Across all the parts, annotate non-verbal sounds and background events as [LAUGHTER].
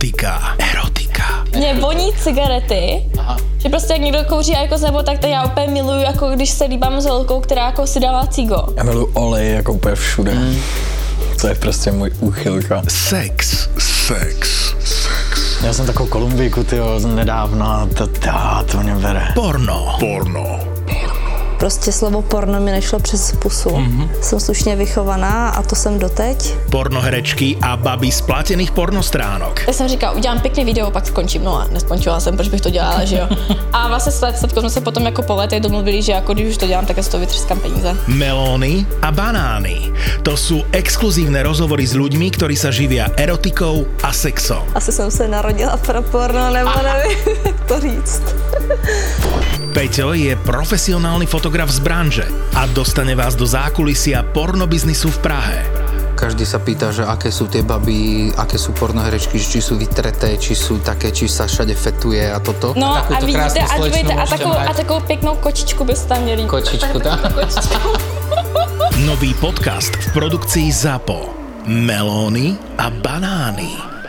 Erotika. Erotika. Mě voní cigarety, Aha. že prostě jak někdo kouří jako nebo tak to já úplně miluju, jako když se líbám s holkou, která jako si dává cigo. Já miluju olej jako úplně všude. Mm. To je prostě můj úchylka. Sex. Sex. Sex. Já jsem takovou Kolumbíku, tyjo, nedávno, to, to, to mě bere. Porno. Porno. Prostě slovo porno mi nešlo přes pusu. Mm-hmm. Jsem slušně vychovaná a to jsem doteď. Pornoherečky a baby z platených pornostránok. Já jsem říkala, udělám pěkný video, pak skončím. No a neskončila jsem, proč bych to dělala, že jo. [LAUGHS] A vlastně s jsme se potom jako po letech domluvili, že jako když už to dělám, tak já z toho vytřeskám peníze. Melóny a banány. To jsou exkluzívne rozhovory s ľuďmi, ktorí sa živia erotikou a sexom. Asi jsem se narodila pro porno, nebo nevím, jak to říct. [LAUGHS] Peťo je profesionálny fotograf z branže a dostane vás do zákulisia pornobiznisu v Prahe. Každý sa pýta, že aké sú tie baby, aké sú pornoherečky, či sú vytreté, či sú také, či sa všade fetuje a toto. No a, a vidíte, a, dívejte, a, takovou, a takovou pěknou kočičku byste tam měli. Kočičku, tak? Nový podcast v produkcii ZAPO. Melóny a banány.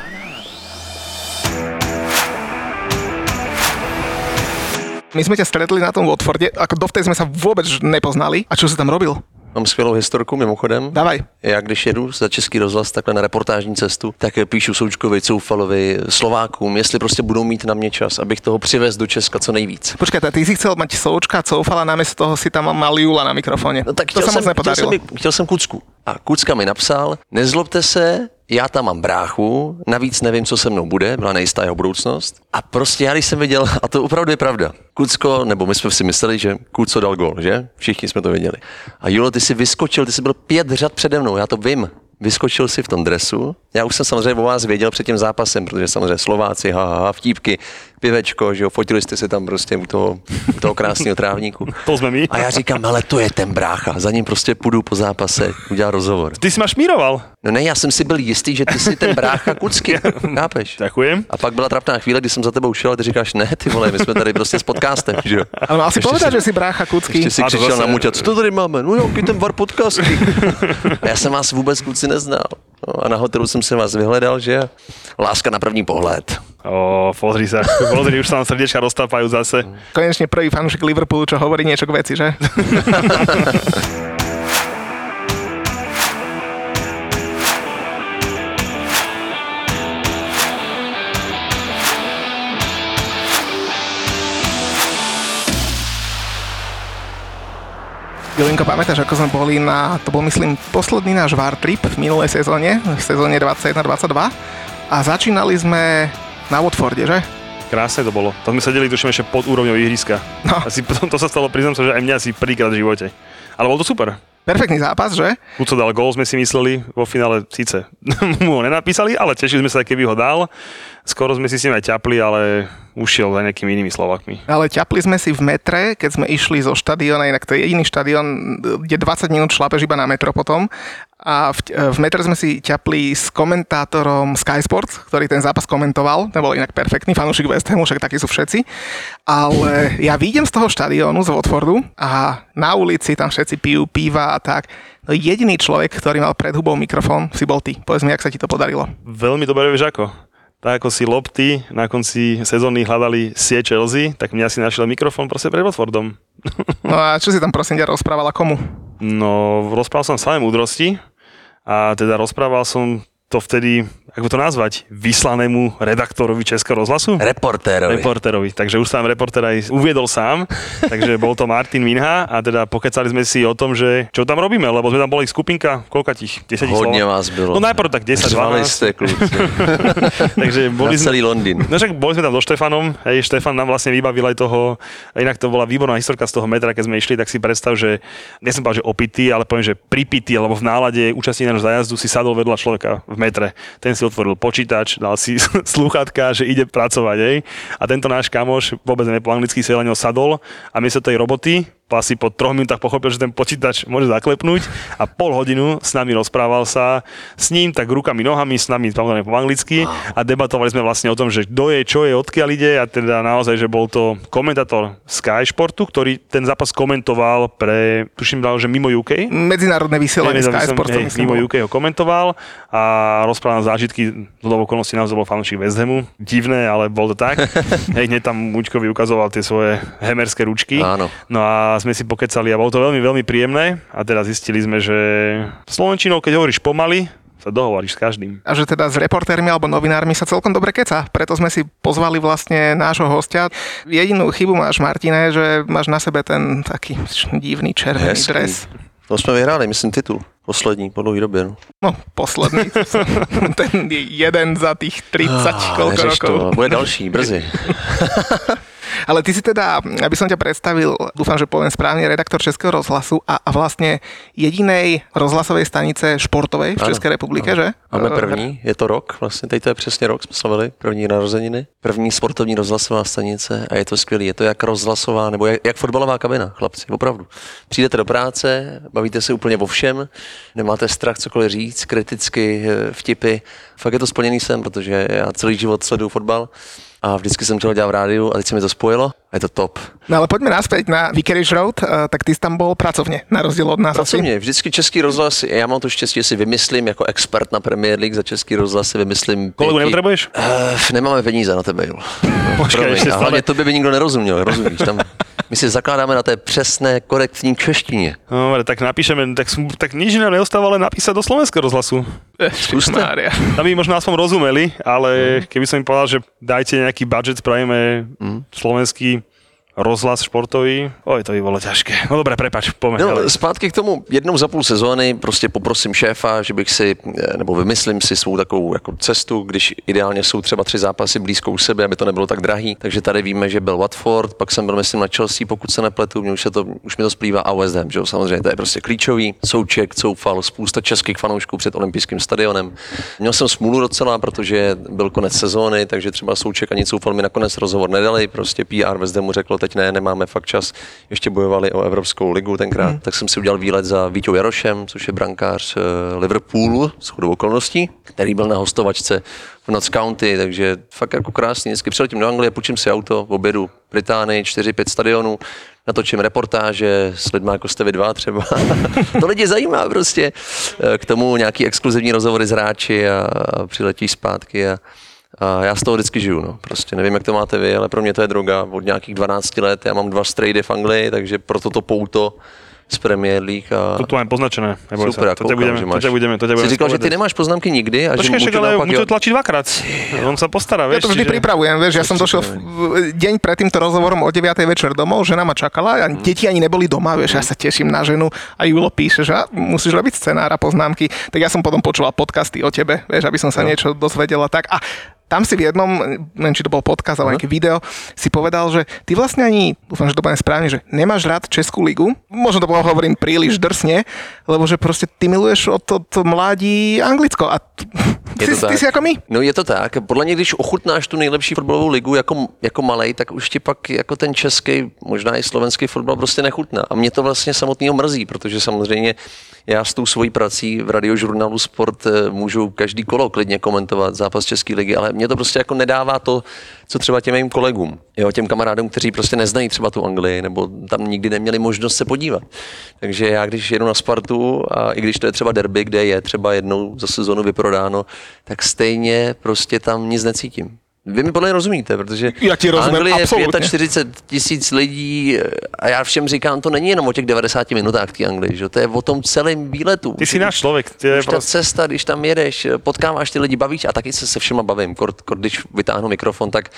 My sme ťa stretli na tom Watforde, ako dovtedy sme sa vôbec nepoznali. A čo si tam robil? Mám skvělou historku mimochodem. Dávaj. Já když jedu za Český rozhlas takhle na reportážní cestu, tak píšu Součkovi, Coufalovi, Slovákům, jestli prostě budou mít na mě čas, abych toho přivez do Česka co nejvíc. Počkej, ty si chcel mať Součka, Coufala, namiesto toho si tam mal Jula na mikrofone. No tak to chtěl, moc jsem, chtěl, jsem, chtěl jsem Kucku. A Kucka mi napsal, nezlobte se, já tam mám bráchu, navíc nevím, co se mnou bude, byla nejistá jeho budoucnost. A prostě já, když jsem viděl, a to opravdu je pravda, Kucko, nebo my jsme si mysleli, že Kuco dal gol, že? Všichni jsme to věděli. A Julo, ty si vyskočil, ty jsi byl pět řad přede mnou, já to vím. Vyskočil si v tom dresu. Já už jsem samozřejmě o vás věděl před tím zápasem, protože samozřejmě Slováci, ha, ha, ha vtípky, pivečko, že jo, fotili jste se tam prostě u toho, u toho krásného trávníku. [LAUGHS] To jsme my. A já říkám, ale to je ten brácha, za ním prostě půjdu po zápase, udělal rozhovor. Ty si ma šmíroval. No ne, já jsem si byl jistý, že ty jsi ten brácha Kucky, [LAUGHS] chápeš? Ďakujem. A pak byla trapná chvíle, kdy jsem za tebou šel a ty říkáš, ne, ty vole, my jsme tady prostě s podcastem, že jo? Ale mal si Ještě povedať, si- že si brácha Kucky. Ještě si křičel na muťa, co to tady máme? No jo, ten var podcasty. [LAUGHS] A já jsem vás vůbec kluci neznal. No, a na hotelu jsem se vás vyhledal, že láska na první pohled. O, pozri sa, [LAUGHS] pozri, už sa nám srdiečka roztápajú zase. Konečne prvý fanúšik Liverpoolu, čo hovorí niečo k veci, že? [LAUGHS] Jolinko, pamätáš, ako sme boli na, to bol myslím posledný náš VAR trip v minulej sezóne, v sezóne 21-22 a začínali sme na Watforde, že? Krásne to bolo. Tam sme sedeli, tuším, ešte pod úrovňou ihriska. No. Asi, [LAUGHS] to, to sa stalo, priznám sa, že aj mňa asi prvýkrát v živote. Ale bol to super. Perfektný zápas, že? Kuco dal gól, sme si mysleli, vo finále síce [LAUGHS] mu ho nenapísali, ale tešili sme sa, keby ho dal. Skoro sme si s ním aj ťapli, ale ušiel za nejakými inými Slovakmi. Ale ťapli sme si v metre, keď sme išli zo štadiona, inak to je jediný štadión, kde 20 minút šlapeš iba na metro potom. A v, v metre sme si ťapli s komentátorom Sky Sports, ktorý ten zápas komentoval. Ten bol inak perfektný, fanúšik West Hamu, však takí sú všetci. Ale ja výjdem z toho štadiónu, z Watfordu a na ulici tam všetci pijú piva a tak. No jediný človek, ktorý mal pred hubou mikrofón, si bol ty. Povedz mi, jak sa ti to podarilo. Veľmi dobre vieš ako. Tak ako si lopty na konci sezóny hľadali sie Chelsea, tak mňa si našiel mikrofón proste pred Watfordom. No a čo si tam prosím ťa rozprával a komu? No, rozprával som samé múdrosti a teda rozprával som to vtedy, ako to nazvať, vyslanému redaktorovi Českého rozhlasu? Reportérovi. Reportérovi. Takže už sám reportér aj uviedol sám, [LAUGHS] takže bol to Martin Minha a teda pokecali sme si o tom, že čo tam robíme, lebo sme tam boli skupinka, koľka tých, 10 Hodně Slovák? vás bylo. No najprv tak 10, Řvali 12. jste, kluci. takže boli Na sme, celý Londýn. No však boli sme tam so Štefanom, hej, Štefan nám vlastne vybavil aj toho, inak to bola výborná historka z toho metra, keď sme išli, tak si predstav, že nesem povedal, že opitý, ale poviem, že pripitý, alebo v nálade účastník nášho zájazdu si sadol vedľa človeka v metre. Ten si otvoril počítač, dal si [LAUGHS] slúchatka, že ide pracovať, hej. A tento náš kamoš vôbec nevie po anglicky si len sadol a miesto tej roboty asi po troch minútach pochopil, že ten počítač môže zaklepnúť a pol hodinu s nami rozprával sa s ním, tak rukami, nohami, s nami samozrejme po anglicky a debatovali sme vlastne o tom, že kto je, čo je, odkiaľ ide a teda naozaj, že bol to komentátor Sky Sportu, ktorý ten zápas komentoval pre, tuším, dal, že mimo UK. Medzinárodné vysielanie Sky Sportu, hej, mimo bolo. UK ho komentoval a rozprával zážitky z okolností naozaj bol fanúšik West Hamu. Divné, ale bol to tak. [LAUGHS] hej, hneď tam Mučkovi ukazoval tie svoje hemerské ručky. Áno. No a sme si pokecali a bolo to veľmi, veľmi príjemné. A teda zistili sme, že Slovenčinou, keď hovoríš pomaly, sa dohovoríš s každým. A že teda s reportérmi alebo novinármi sa celkom dobre keca. Preto sme si pozvali vlastne nášho hostia. Jedinú chybu máš, Martine, že máš na sebe ten taký divný červený Hezký. dres. To jsme vyhráli, myslím, titul. Poslední po dlouhé době. No. No, posledný. [LAUGHS] ten jeden za tých 30 koľko neřeš rokov. to, bude další, brzy. [LAUGHS] Ale ty si teda, aby som ťa predstavil, dúfam, že poviem správne, redaktor Českého rozhlasu a, a vlastne jedinej rozhlasovej stanice športovej v Ano, České republike, že? Máme Eh, první, je to rok, vlastně teď to je přesně rok, jsme slavili první narozeniny. První sportovní rozhlasová stanice a je to skvělý. Je to jak rozhlasová, nebo jak, jak fotbalová kabina, chlapci, opravdu. Přijdete do práce, bavíte se úplně o všem, nemáte strach cokoliv říct, kriticky, eh, vtipy. Fakt je to splněný sen, protože já celý život sleduju fotbal a vždycky jsem chtěl dělat v rádiu a teď se mi to spojilo je to top. No ale poďme naspäť na Vicarage Road, eh, tak ty si tam bol pracovne, na rozdiel od nás. asi. Pracovně, vždycky Český rozhlas, já mám to štěstí, že si vymyslím jako expert na Premier League za Český rozhlas si vymyslím. Kolegu pěti- nepotrebuješ? Uh, nemáme peníze na tebe, jo. Počkej, a hlavně to by nikdo nerozuměl, rozumíš? Tam, my si zakládáme na té přesné, korektní češtině. No, tak napíšeme, tak, tak nič iné neostáva len napísať do slovenského rozhlasu. Skúste. Tam by možno aspoň rozumeli, ale keby som im povedal, že dajte nejaký budget, spravíme slovenský rozhlas športový, oj, to by bolo ťažké. No dobre, prepač, poďme No, zpátky k tomu, jednou za půl sezóny prostě poprosím šéfa, že bych si, eh, nebo vymyslím si svou takovou jako cestu, když ideálně jsou třeba tři zápasy blízko u sebe, aby to nebylo tak drahý. Takže tady víme, že byl Watford, pak jsem byl myslím na Chelsea, pokud se nepletu, mě už, se to, už mi to splývá a West Ham, že jo, samozřejmě to je prostě klíčový. Souček, Coufal, spousta českých fanoušků před olympijským stadionem. Měl jsem smůlu docela, protože byl konec sezóny, takže třeba Souček ani Coufal mi nakonec rozhovor nedali, prostě PR West Hamu řeklo, teď ne, nemáme fakt čas, ještě bojovali o Evropskou ligu tenkrát, hmm. tak jsem si udělal výlet za Vítou Jarošem, což je brankář eh, Liverpoolu, s chodou okolností, který byl na hostovačce v Notts County, takže fakt jako krásný. Vždycky přiletím do Anglie, půjčím si auto, v obědu Británii, 4-5 stadionů, natočím reportáže s lidmi jako jste vy dva třeba. [LAUGHS] to lidi zajímá prostě. Eh, K tomu nějaký exkluzivní rozhovory s hráči a, a přiletíš zpátky a, a já z toho vždycky žiju, no. Prostě nevím, jak to máte vy, ale pro mě to je droga od nějakých 12 let. Já mám dva strejdy v Anglii, takže proto to pouto z Premier League a To tu mám poznačené. neboj super, já to koukám, budeme, že to máš. ťa budeme, to ťa Jsi budeme říkal, že ty nemáš poznámky nikdy a Počkaj, že ale Muťo jo. tlačí dvakrát. On sa postará, Ja vieš. to vždy čiže- pripravujem, vieš, ja som došiel v, v- deň pred týmto rozhovorom o 9. večer domov, žena ma čakala a deti ani neboli doma, vieš, ja sa teším na ženu a Julo píše, že musíš robiť scenár a poznámky, tak ja som potom počula podcasty o tebe, vieš, aby som sa niečo dozvedela tak a tam si v jednom, neviem, či to bol podcast alebo nejaké video, si povedal, že ty vlastne ani, dúfam, že to bude správne, že nemáš rád Českú ligu. Možno to hovorím príliš drsne, lebo že proste ty miluješ od, od mládí Anglicko a t- Je ty, to ty tak. si ako my. No je to tak. Podle mě, když ochutnáš tu nejlepší fotbalovou ligu jako, jako malej, tak už ti pak jako ten český, možná i slovenský fotbal prostě nechutná. A mě to vlastně samotného mrzí, protože samozřejmě já s tou svojí prací v radiožurnálu Sport eh, můžu každý kolo klidně komentovat zápas České ligy, ale mě to prostě jako nedává to, co třeba těm mým kolegům, jo, těm kamarádům, kteří prostě neznají třeba tu Anglii nebo tam nikdy neměli možnost se podívat. Takže já, když jedu na Spartu a i když to je třeba derby, kde je třeba jednou za sezonu vyprodáno, tak stejně prostě tam nic necítím. Vy mi podle mě rozumíte, protože Já ti rozumím, Anglie je absolutně. 45 tisíc lidí eh, a já všem říkám, to není jenom o těch 90 minutách v té Anglii, že? to je o tom celém výletu. Ty si náš človek. Ty je Už ta proste... cesta, když tam jedeš, potkáváš ty lidi, bavíš a taky se se všema bavím. Kort, kort, když vytáhnu mikrofon, tak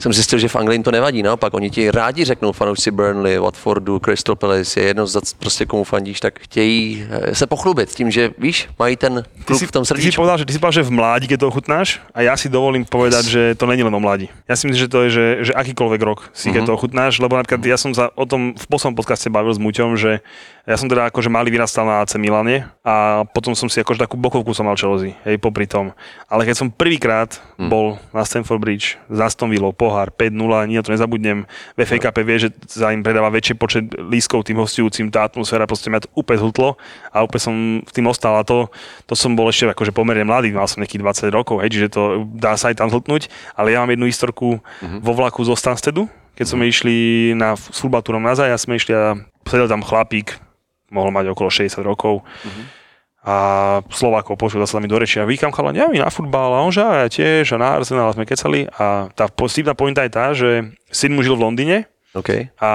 jsem zjistil, že v Anglii jim to nevadí. Naopak, oni ti rádi řeknou fanoušci Burnley, Watfordu, Crystal Palace, je jedno, za prostě komu fandíš, tak chtějí eh, se pochlubit tím, že víš, mají ten Ty klub si, v tom ty si srdíčku. povedal, že ty si povedal, že v mládi, keď to ochutnáš a ja si dovolím povedať, že to není len o mladí. Ja si myslím, že to je, že, že akýkoľvek rok si keď to ochutnáš, lebo napríklad ja som sa o tom v poslednom podcaste bavil s Muťom, že ja som teda akože malý vyrastal na AC Milane a potom som si akože takú bokovku som mal Chelsea, hej, popri tom. Ale keď som prvýkrát bol na Stamford Bridge s Aston Villa, pohár 5-0, nie to nezabudnem, v FA Cup vie, že sa im predáva väčší počet lískov tým hostujúcim, tá atmosféra proste mňa to úplne zhutlo a úplne som v tým ostal a to, to som bol ešte akože pomerne mladý, mal som nejakých 20 rokov, hej, čiže to dá sa aj tam zhltnúť, ale ja mám jednu historku vo vlaku zo Stanstedu, keď sme išli na futbaltúrom na zájazd, sme išli a sedel tam chlapík, mohol mať okolo 60 rokov. A Slovákov počul sa mi do reči a vykam chalani, ja na futbal a on že a ja tiež a na Arsenal sme kecali. A tá vtipná pointa je tá, že syn mu žil v Londýne OK. a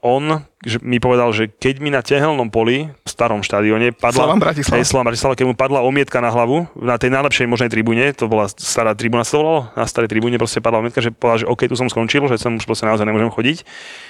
on že mi povedal, že keď mi na tehelnom poli v starom štadióne padla... Slovan Bratislava. Hej, Slovan Bratislava, keď mu padla omietka na hlavu, na tej najlepšej možnej tribúne, to bola stará tribúna, sa to volalo, na starej tribúne proste padla omietka, že povedal, že OK, tu som skončil, že som už proste naozaj nemôžem chodiť.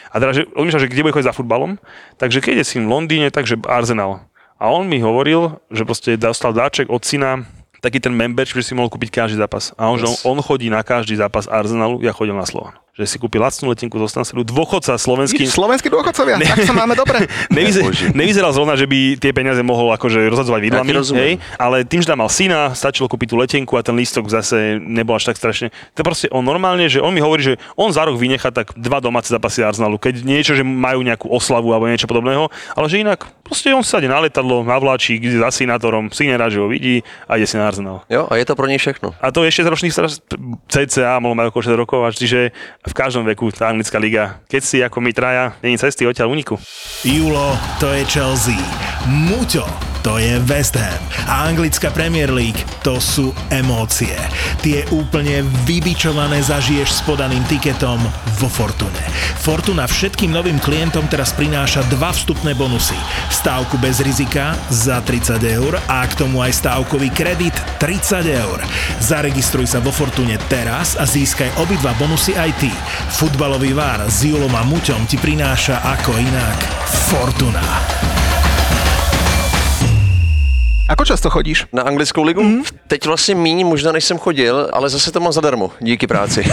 A teda, že on myslel, že kde bude chodiť za futbalom, takže keď je syn v Londýne, takže Arsenal. A on mi hovoril, že proste dostal dáček od syna taký ten member, že si mohol kúpiť každý zápas. A on, yes. že on, on chodí na každý zápas Arsenalu, ja chodil na Slovan. Že si kúpil lacnú letenku zo Stansedu, dôchodca slovenský. Slovenskí dôchodcovia, tak sa máme dobre. [LAUGHS] Nevyzer, nevyzeral zrovna, že by tie peniaze mohol akože rozhadzovať vidlami, hej, ale tým, že tam mal syna, stačilo kúpiť tú letenku a ten lístok zase nebol až tak strašne. To je proste on normálne, že on mi hovorí, že on za rok vynecha tak dva domáce zápasy Arsenalu, keď niečo, že majú nejakú oslavu alebo niečo podobného, ale že inak proste on sa ide na letadlo, na vláčik, ide za synátorom, syn je rád, že ho vidí a ide si na Arsenal. Jo, a je to pro něj všechno. A to ešte z ročných CCA, mohlo mať okolo 6 rokov, a čiže v každom veku tá anglická liga, keď si ako my traja, není cesty odtiaľ uniku. Julo, to je Chelsea. Muťo, to je West Ham. A anglická Premier League, to sú emócie. Tie úplne vybičované zažiješ s podaným tiketom vo Fortune. Fortuna všetkým novým klientom teraz prináša dva vstupné bonusy. Stávku bez rizika za 30 eur a k tomu aj stávkový kredit 30 eur. Zaregistruj sa vo Fortune teraz a získaj obidva bonusy aj ty. Futbalový vár s Julom a Muťom ti prináša ako inak Fortuna. Ako často chodíš? Na anglickou ligu? Mm. Teď vlastně míní možná, než jsem chodil, ale zase to mám zadarmo, díky práci.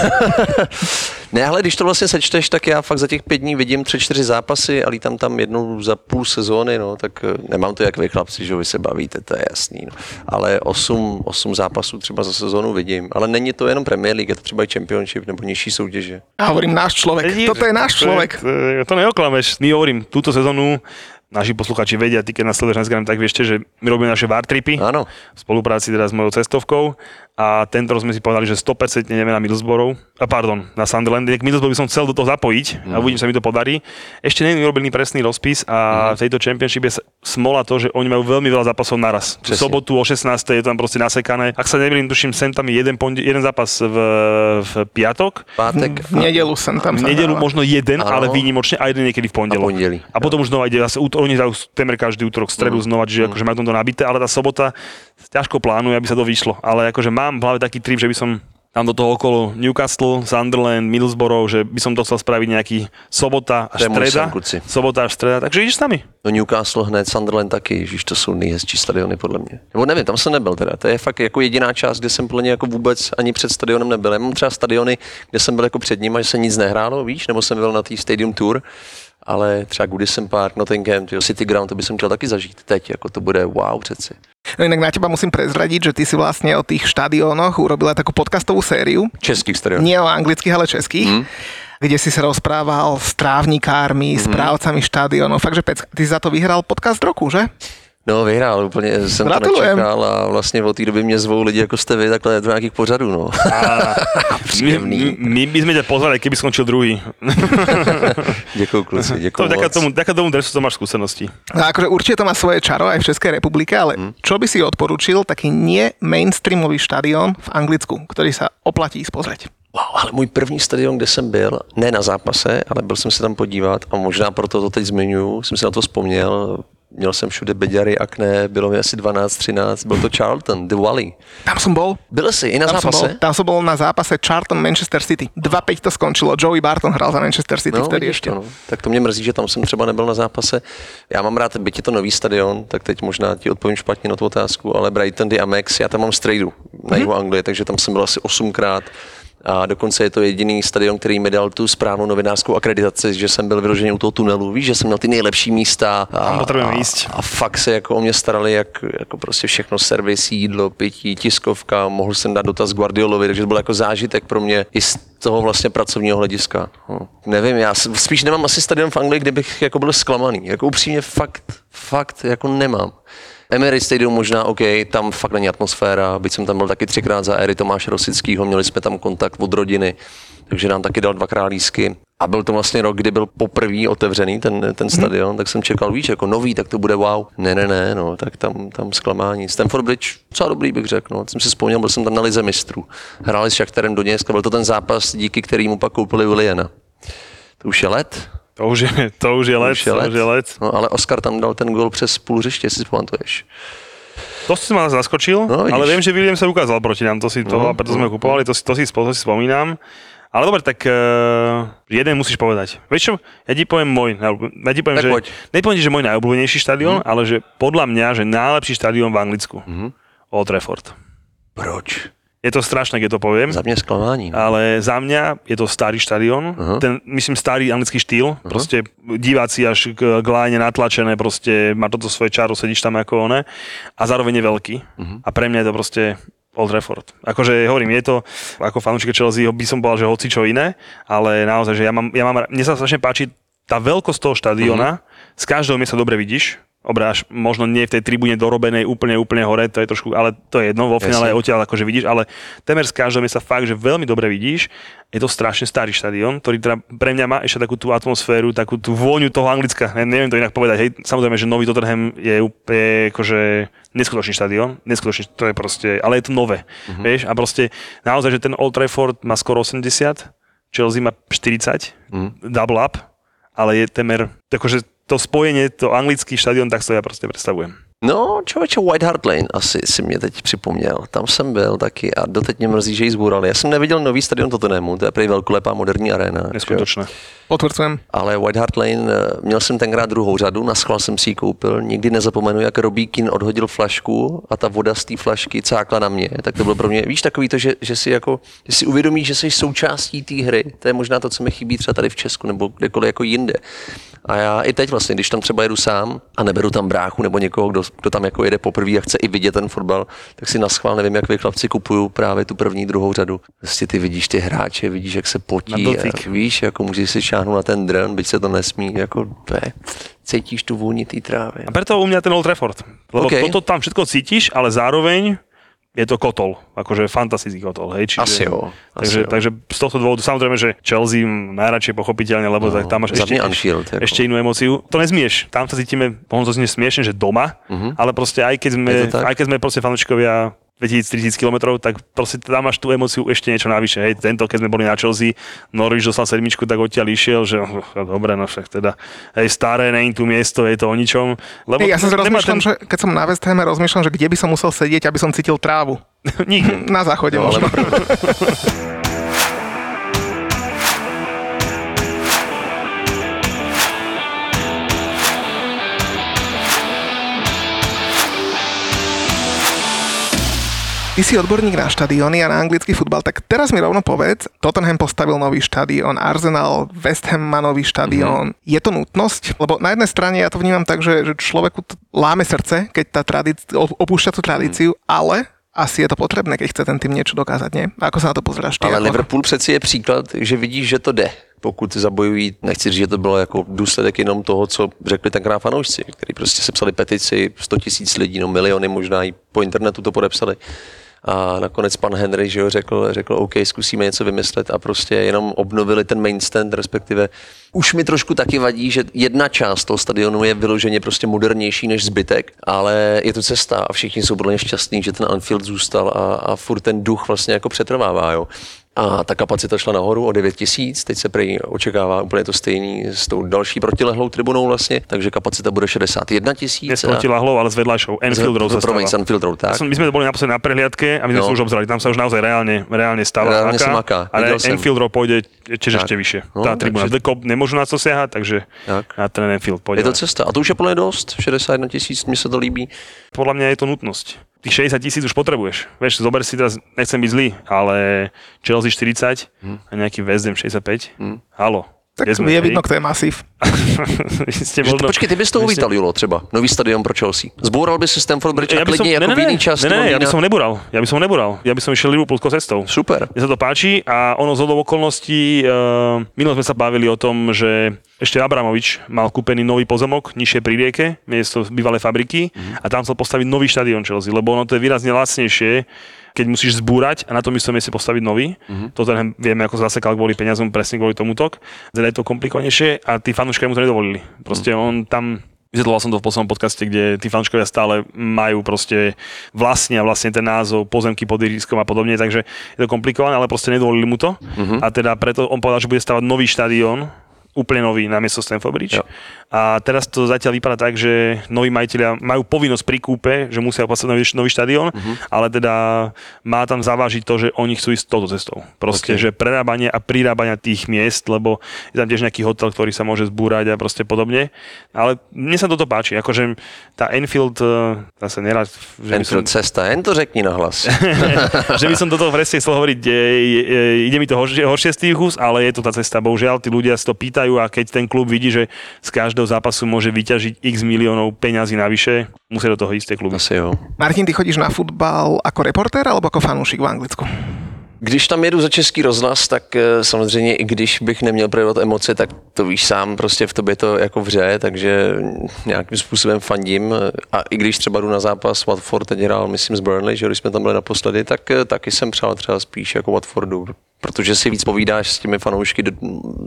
[LAUGHS] ne, ale když to vlastně sečteš, tak já fakt za těch pět dní vidím tři, čtyři zápasy a lítám tam jednou za půl sezóny, no, tak eh, nemám to jak vy chlapci, že vy se bavíte, to je jasný. No. Ale osm, osm zápasů třeba za sezónu vidím. Ale není to jenom Premier League, je to třeba i Championship nebo nižší soutěže. A hovorím náš človek. Toto je náš človek. To, to, to neoklameš. My hovorím, túto sezónu naši posluchači vedia, ty keď nás sleduješ na Instagram, tak vieš, že my robíme naše VAR tripy Áno. v spolupráci teda s mojou cestovkou a tento rok sme si povedali, že 100% ideme na Middlesbrough, a pardon, na Sunderland, tak Middlesbrough by som chcel do toho zapojiť a uvidím, sa mi to podarí. Ešte nie je urobený presný rozpis a v tejto championship je smola to, že oni majú veľmi veľa zápasov naraz. V sobotu o 16. je tam proste nasekané. Ak sa nemýlim, tuším, sem tam je jeden, ponde- jeden zápas v, v piatok, Pátek V nedelu sem tam v nedelu možno jeden, Áno. ale výnimočne a jeden niekedy v pondelok. A pondelí. A potom už znova ide zase, út- oni hrajú temer každý útorok, stredu Mm. znova, čiže akože majú tam to nabité, ale tá sobota ťažko plánuje, aby sa to vyšlo. Ale akože mám v hlave taký trip, že by som tam do toho okolo Newcastle, Sunderland, Middlesbrough, že by som to chcel spraviť nejaký sobota až streda. Sobota až streda, takže ideš s nami. No Newcastle hned, Sunderland taky, že to jsou nejhezčí stadiony podle mě. Nebo nevím, tam jsem nebyl teda, to je fakt jako jediná část, kde jsem plně jako vůbec ani před stadionem nebyl. Já mám třeba stadiony, kde jsem byl jako před ním a že se nic nehrálo, víš, nebo jsem byl na té Stadium Tour, ale třeba Goodison Park, Nottingham, tyjo, City Ground, to by som chtěl taky zažít teď, jako to bude wow přeci. No inak na teba musím prezradiť, že ty si vlastne o tých štadiónoch urobila takú podcastovú sériu. Českých stadionů. Nie o anglických, ale českých. Mm. kde si sa rozprával s trávnikármi, mm-hmm. správcami štadiónov. Fakt, že Pec, ty za to vyhral podcast roku, že? No, vyhrál, úplně jsem Gratulujem. to nečekal a vlastně od té doby mě zvou lidi jako jste vy takhle do nějakých pořadů, no. My, [LAUGHS] Příjemný. my, by sme ťa pozvali, keby skončil druhý. [LAUGHS] Děkuju kluci, děkuju To, moc. tomu, ďaká tomu dresu to máš skúsenosti. No akože určite to má svoje čaro aj v Českej republike, ale mm. čo by si odporučil taký nie mainstreamový štadión v Anglicku, ktorý sa oplatí ísť pozrieť? Wow, ale můj první stadion, kde jsem byl, ne na zápase, ale byl jsem se tam podívat a možná proto to teď zmiňuji, jsem si na to vzpomněl, měl jsem všude beďary, akné, bylo mi asi 12, 13, byl to Charlton, The Wally. Tam som bol. Byl jsi i na Tam som, bol, zápase? tam som bol na zápase Charlton Manchester City. 2-5 to skončilo. Joey Barton hral za Manchester City No, vtedy ešte. to, no. Tak to mě mrzí, že tam jsem třeba nebyl na zápase. Já mám rád, byť je to nový stadion, tak teď možná ti odpovím špatně na tu otázku, ale Brighton, The Amex, já tam mám strejdu na jihu Anglie, takže tam jsem byl asi osmkrát. A dokonce je to jediný stadion, který mi dal tu správnou novinářskou akreditaci, že jsem byl vyloženě u toho tunelu. Víš, že jsem měl ty nejlepší místa. A, a, jíst. a fakt se jako o mě starali, jak jako prostě všechno, servis, jídlo, pití, tiskovka, mohl jsem dát dotaz Guardiolovi, takže to byl jako zážitek pro mě i z toho vlastně pracovního hlediska. No, nevím, já spíš nemám asi stadion v Anglii, kde bych jako byl zklamaný. Jako upřímně fakt, fakt jako nemám. Emirates Stadium možná, OK, tam fakt není atmosféra, byť jsem tam byl taky třikrát za éry Tomáše Rosického, měli jsme tam kontakt od rodiny, takže nám taky dal dvakrát lísky. A byl to vlastně rok, kdy byl poprvé otevřený ten, ten stadion, tak jsem čekal, víš, jako nový, tak to bude wow. Ne, ne, ne, no, tak tam, tam zklamání. Stanford Bridge, co dobrý bych řekl, no. Jsem si vzpomněl, byl jsem tam na Lize mistrů. Hráli s Šachterem Doněcka, byl to ten zápas, díky kterému pak koupili Williana. To už je let, To už je, to už je let, už je to let. už je let. No, ale Oscar tam dal ten gol přes půl hřiště, si pamatuješ. To si ma zaskočil, No, vidíš. ale viem, že William sa ukázal proti nám, to si to, No, a preto no, sme ho kupovali, to si, to si, to si spomínam. Ale dobre, tak uh, jeden musíš povedať. Vieš čo, ja ti poviem môj, najobľú- ja ti poviem, Tak že, poď. nepoviem ti, že môj najobľúbenejší štadión, ale že podľa mňa, že najlepší štadión v Anglicku. Old Trafford. Proč? Je to strašné, keď to poviem. Za mě zklamání. no. Ale za mňa je to starý štadión, uh-huh. ten, myslím, starý anglický štýl, uh-huh. proste diváci až k, k line natlačené, proste má toto svoje čaro, sedíš tam ako one a zároveň je veľký. Uh-huh. A pre mňa je to proste Old Trafford. Akože hovorím, je to, ako fanúšik Chelsea, by som povedal, že hoci čo iné, ale naozaj, že ja mám, ja mám mne sa strašne páči tá veľkosť toho štadióna, uh-huh. z každého miesta dobre vidíš, obráž, možno nie v tej tribúne dorobenej úplne, úplne hore, to je trošku, ale to je jedno, vo finále Jasne. odtiaľ akože vidíš, ale temer z každého miesta fakt, že veľmi dobre vidíš. Je to strašne starý štadión, ktorý teda pre mňa má ešte takú tú atmosféru, takú tú vôňu toho Anglicka. Ne, neviem to inak povedať. Hej, samozrejme, že nový Tottenham je úplne akože neskutočný štadión, neskutočný, to je proste, ale je to nové. Uh-huh. Vieš, a proste naozaj, že ten Old Trafford má skoro 80, Chelsea má 40, uh-huh. double up, ale je temer, akože to spojenie, to anglický štadión, tak to ja proste predstavujem. No, člověče, White Hart Lane asi si mě teď připomněl. Tam jsem byl taky a doteď mě mrzí, že ji zbůrali. Já jsem neviděl nový stadion Tottenhamu, to je prý velkolepá moderní arena. Neskutočné. Potvrdzujem. Ale White Hart Lane, eh, měl jsem tenkrát druhou řadu, na schvál jsem si ji koupil. Nikdy nezapomenu, jak Robbie Keane odhodil flašku a ta voda z té flašky cákla na mě. Tak to bylo pro mě, víš, takový to, že, že si jako, že si uvědomíš, že jsi součástí té hry. To je možná to, co mi chybí třeba tady v Česku nebo kdekoliv jako jinde. A já i teď vlastně, když tam třeba jedu sám a neberu tam bráchu nebo někoho, kdo, kdo tam jako jede poprvé a chce i vidět ten fotbal, tak si na schvál, nevím, jak vy chlapci kupuju právě tu první, druhou řadu. Prostě ty vidíš ty hráče, vidíš, jak se potí. A víš, jako můžeš si šáhnout na ten dron, byť se to nesmí, jako to je, cítíš tu vůni té trávy. A preto u mňa ten Old Trafford. Lebo OK. okay. toto tam všetko cítiš, ale zároveň je to kotol. Akože fantastický kotol. Hej? Čiže, Asi jo, asi Takže, jo. takže z tohto dôvodu, samozrejme, že Chelsea najradšej pochopiteľne, lebo no, tak tam máš ešte, Anfield, ešte, ako. ešte inú emóciu. To nezmieš. Tam sa cítime, možno to znie smiešne, že doma, uh-huh. ale proste aj keď sme, aj keď sme proste fanúčikovia 2000-3000 km, tak proste tam máš tú emóciu ešte niečo navyše. Hej, tento, keď sme boli na Chelsea, Norwich dostal sedmičku, tak odtiaľ išiel, že uh, dobre, no však teda, hej, staré, není tu miesto, je to o ničom. Lebo Ja som si rozmýšľam, že keď som na West Hame, rozmýšľam, že kde by som musel sedieť, aby som cítil trávu. [LAUGHS] Nikde. Na záchode No, ale možno. [LAUGHS] Ty si odborník na štadióny a na anglický futbal, tak teraz mi rovno povedz, Tottenham postavil nový štadión, Arsenal, West Ham má nový štadión. Mm-hmm. Je to nutnosť? Lebo na jednej strane ja to vnímam tak, že, že človeku t- láme srdce, keď tá tradícia, opúšťa tú tradíciu, mm. ale asi je to potrebné, keď chce ten tým niečo dokázať, nie? Ako sa na to pozeráš ty? Ale ako... Liverpool přeci je příklad, že vidíš, že to jde. Pokud zabojují, nechci říct, že to bylo jako důsledek jenom toho, co řekli tenkrát fanoušci, kteří prostě sepsali petici, 100 tisíc lidí, no miliony možná i po internetu to podepsali. A nakonec pan Henry že jo, řekl, řekl, OK, zkusíme něco vymyslet a prostě jenom obnovili ten main stand, respektive už mi trošku taky vadí, že jedna část toho stadionu je vyloženě prostě modernější než zbytek, ale je to cesta a všichni jsou podle mě šťastní, že ten Anfield zůstal a, a furt ten duch vlastně jako přetrvává, jo. A ta kapacita šla nahoru o 9 tisíc, teď se prý očekává úplně to stejný s tou další protilehlou tribunou vlastně, takže kapacita bude 61 tisíc. Dnes proti Lahlov, ale s vedľajšou Enfield Road Promiň, stáva. Anfield Road, tak. my sme boli naposledy na prehliadke a my sme No. už obzrali. Tam sa už naozaj reálne, reálne stáva Reálne sa maká, ale. Enfield Road pôjde tiež Tak. ešte vyššie. No, Tá tribuna. takže- The Cop nemôžu na to siahať, takže Tak. na ten Enfield pôjde. Je to cesta. A to už je plně dost, 61 tisíc, mně se to líbí. Podľa mňa je to nutnosť. Tých 60 tisíc už potrebuješ. Vieš, zober si teraz, nechcem byť zlý, ale Chelsea 40 a nejaký West Ham 65. Halo. Tak je hej? vidno, kto je masív. Že, možno, počkej, ty bys to uvítal, Julo, třeba. Nový stadion pro Chelsea. Zboural by si Stamford Bridge a klidně jako ne, v ne, jiný ne, ne, ne, ja by Londýna. som nebural. Ja by som nebural. Ja by som išiel Liverpoolskou cestou. Super. Mne sa to páči a ono z hodou okolností, uh, minulo sme sa bavili o tom, že ešte Abramovič mal kúpený nový pozemok nižšie pri rieke, miesto bývalej fabriky a tam chcel postaviť nový štadión Chelsea, lebo ono to je výrazne lacnejšie, keď musíš zbúrať a na tom istom mieste postaviť nový. To ten vieme, ako zasekal kvôli peniazom, presne kvôli tomuto. Teda je to komplikovanejšie a tí fanúškovia mu to nedovolili. Proste on tam Vysvetloval som to v poslednom podcaste, kde tí fanúškovia stále majú proste vlastnia vlastne ten názov, pozemky pod iriskom a podobne, takže je to komplikované, ale proste nedovolili mu to. A teda preto on povedal, že bude stavať nový štadión, úplne nový na miesto Stamford Bridge. Jo. A teraz to zatiaľ vypadá tak, že noví majiteľia majú povinnosť pri kúpe, že musia postaviť nový, nový štadión, ale teda má tam zavážiť to, že oni chcú ísť touto cestou. Proste, Ok. že prerábanie a prirábania tých miest, lebo je tam tiež nejaký hotel, ktorý sa môže zbúrať a proste podobne. Ale mne sa toto páči, akože tá Enfield, zase nerad, že by som, Enfield cesta, jen to řekni na hlas. [LAUGHS] že by som toto presne chcel hovoriť, je, je, je, ide mi to horšie, horšie z tých úst, ale je to tá cesta. Bohužiaľ, tí ľudia si to pýtajú a keď ten klub vidí, že z každého zápasu môže vyťažiť x miliónov peňazí navyše, musia do toho ísť tie kluby. Asi jo. Martin, ty chodíš na futbal ako reportér alebo ako fanúšik v Anglicku? Když tam jedu za český rozhlas, tak eh, samozřejmě i když bych neměl projevovat emoce, tak to víš sám, prostě v tobě to jako vře, takže nějakým způsobem fandím. A i když třeba jdu na zápas Watford, teď hrál, myslím, z Burnley, že když jsme tam byli naposledy, tak eh, taky jsem přál třeba spíš jako Watfordu, protože si víc povídáš s těmi fanoušky do-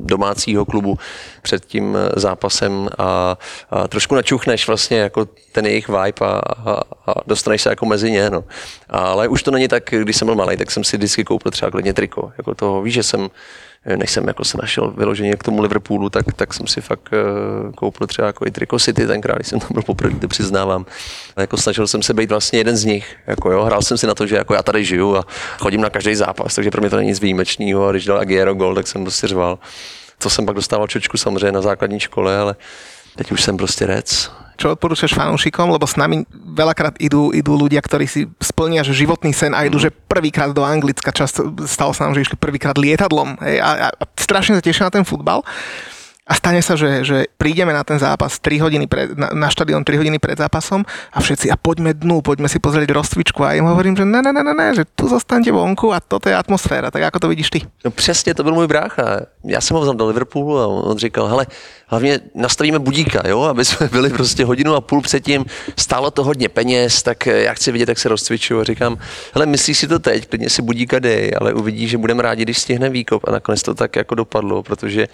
domácího klubu před tím eh, zápasem a, a trošku načuchneš vlastně jako ten jejich vibe a, a, a dostaneš se jako mezi ně, no. Ale už to není tak, když jsem byl malý, tak jsem si vždycky koupil třeba klidně triko, jako toho, víš, že jsem než jsem jako se našel vyloženě k tomu Liverpoolu, tak, tak jsem si fakt uh, koupil třeba jako i triko City tenkrát, když jsem tam byl poprvé, to přiznávám. A jako snažil jsem se být vlastně jeden z nich, jako jo, hrál jsem si na to, že jako já tady žiju a chodím na každý zápas, takže pro mě to není nic výjimečného a když dal Aguero gol, tak jsem prostě řval. To jsem pak dostával čočku samozřejmě na základní škole, ale teď už jsem prostě rec. Čo odporúčaš fanúšikom, lebo s nami veľakrát idú, idú ľudia, ktorí si splnia že životný sen a idú, že prvýkrát do Anglicka, často stalo sa nám, že išli prvýkrát lietadlom hej, a, a, strašne sa tešia na ten futbal. A stane sa, že, že prídeme na ten zápas 3 hodiny pred, na, na štadión 3 hodiny pred zápasom a všetci, a poďme dnu, poďme si pozrieť rozcvičku. A im hovorím, že ne, ne, ne, ne, že tu zostanete vonku a toto je atmosféra. Tak ako to vidíš ty? No přesně, to byl můj brácha. Já jsem ho vzal do Liverpoolu a on říkal, hele, hlavně nastavíme budíka, jo, aby jsme [LAUGHS] byli prostě hodinu a půl předtím, stálo to hodně peněz, tak eh, já chci vidět, jak se rozcvičuju a říkám, hele, myslíš si to teď, klidně si budíka dej, ale uvidíš, že budeme rádi, když stihne výkop a nakonec to tak jako dopadlo, protože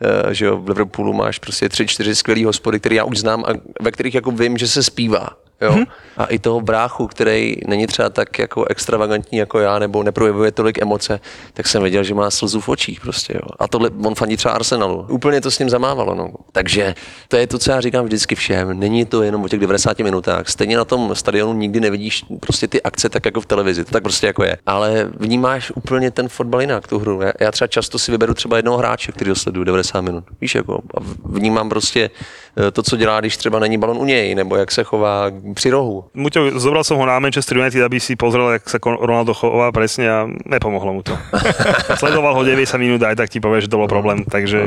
eh, že jo, v Liverpoolu máš prostě tři, čtyři skvělý hospody, které já už znám a ve kterých jako vím, že se zpívá. Jo? Mhm. A i toho bráchu, který není třeba tak jako extravagantní jako já, nebo neprojevuje tolik emoce, tak jsem věděl, že má slzu v očích prostě. Jo? A tohle, on fandí třeba Arsenalu. Úplně to s ním zamávalo. No. Takže to je to, co já říkám vždycky všem. Není to jenom o těch 90 minutách. Stejně na tom stadionu nikdy nevidíš prostě ty akce tak jako v televizi. To tak prostě jako je. Ale vnímáš úplně ten fotbal jinak, tu hru. Já, já třeba často si vyberu třeba jednoho hráče, který ho sleduju 90 minut. Víš, jako, a vnímám prostě to, co dělá, když třeba není balon u něj, nebo jak se chová při rohu. Muťo, zobral som ho na Manchester United, aby si pozrel, jak sa Kon- Ronaldo chová presne a nepomohlo mu to. [LAUGHS] Sledoval ho 90 minút a aj tak ti povie, že to bol problém, takže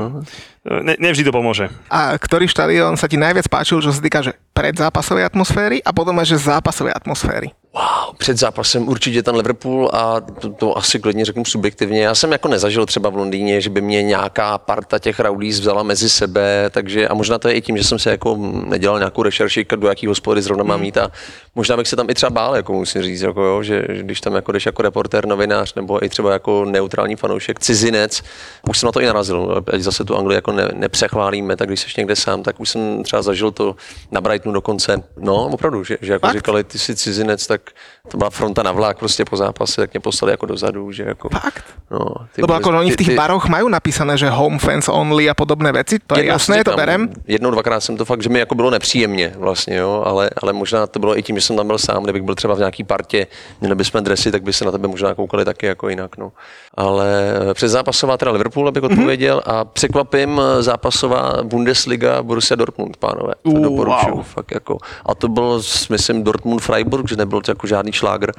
ne, nevždy to pomôže. A ktorý štadión sa ti najviac páčil, čo sa týka, že predzápasovej atmosféry a potom aj, že zápasovej atmosféry? Wow, před zápasem určitě ten Liverpool a to, to asi klidně řeknu subjektivně. Já jsem jako nezažil třeba v Londýně, že by mě nějaká parta těch rowdies vzala mezi sebe, takže a možná to je i tím, že jsem se jako nedělal nějakou rešerši, do jaký hospody zrovna mám jít a možná bych se tam i třeba bál, jako musím říct, jako jo, že že když tam jako jdeš jako reportér, novinář nebo i třeba jako neutrální fanoušek, cizinec, už jsem na to i narazil, ať zase tu Anglii jako ne, nepřechválíme, tak když jsi někde sám, tak už jsem třeba zažil to na Brightonu dokonce. No, opravdu, že, že jako Fakt? říkali, ty jsi cizinec, tak work. To byla fronta na vlak prostě po zápase, tak mě poslali jako dozadu, že jako... Fakt? No, ty Lebo vole, ako oni v tých ty- baroch majú napísané, že home fans only a podobné veci, to je Jednou jasné, si to říkám, berem. Jednou, dvakrát jsem to fakt, že mi jako bylo nepříjemně vlastně, jo, ale, ale možná to bylo i tím, že jsem tam byl sám, kdybych byl třeba v nějaký partě, měli bychom dresy, tak by se na tebe možná koukali taky jako jinak, no. Ale eh, předzápasová teda Liverpool, abych odpověděl, a překvapím eh, zápasová Bundesliga Borussia Dortmund, pánové. To Uh, doporučuju, wow. fakt jako. A to byl, myslím, Dortmund Freiburg, že nebyl to jako žádný šlágr.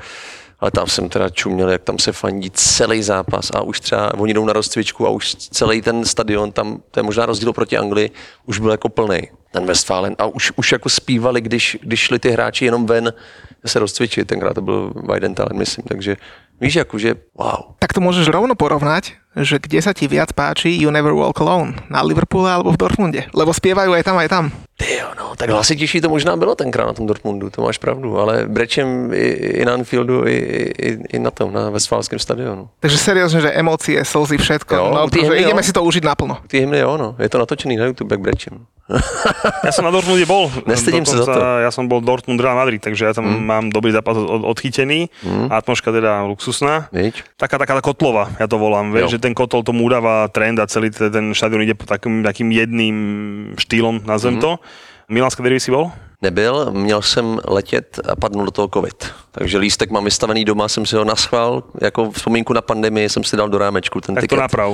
Ale tam jsem teda čuměl, jak tam se fandí celý zápas a už třeba oni jdou na rozcvičku a už celý ten stadion, tam to je možná rozdíl proti Anglii, už byl jako plný ten Westfalen a už, už jako zpívali, když, když šli ty hráči jenom ven se rozcvičit, tenkrát to byl Weidentalen, myslím, takže víš, jakože wow. Tak to môžeš rovno porovnať, že kde sa ti viac páči You Never Walk Alone, na Liverpoole alebo v Dortmunde, lebo spievajú aj tam, aj tam. Jo, no, tak hlasitější to možná bylo tenkrát na tom Dortmundu, to máš pravdu, ale brečem i, i na Anfieldu, i, i, i na tom, na Westfálském stadionu. Takže seriózne, že emócie, slzy, všetko, Jo, no, ty že hymny, ideme jo. si to užiť naplno. Ty hymny, jo, no, je to natočený na YouTube, jak brečem. [LAUGHS] Ja som na Dortmunde bol. Nestydím sa za to. Ja som bol Dortmund Real Madrid, takže ja tam mm. mám dobrý zápas od, odchytený. Mm. Atmoška teda luxusná. Viď? Taká, taká kotlova, ja to volám, vieš, že ten kotol tomu udáva trend a celý ten, štadión ide po takým, takým jedným štýlom, nazvem mm. to. Milánska derby si bol? Nebyl, měl jsem letět a padnul do toho covid. Takže lístek mám vystavený doma, jsem si ho naschval, jako vzpomínku na pandemii jsem si dal do rámečku ten Tak to tiket. naprav.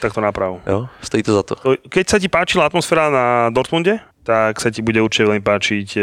Tak to naprav. Jo, stojí to za to. To- Keď sa ti páčila atmosféra na Dortmunde, tak sa ti bude určite veľmi páčiť e,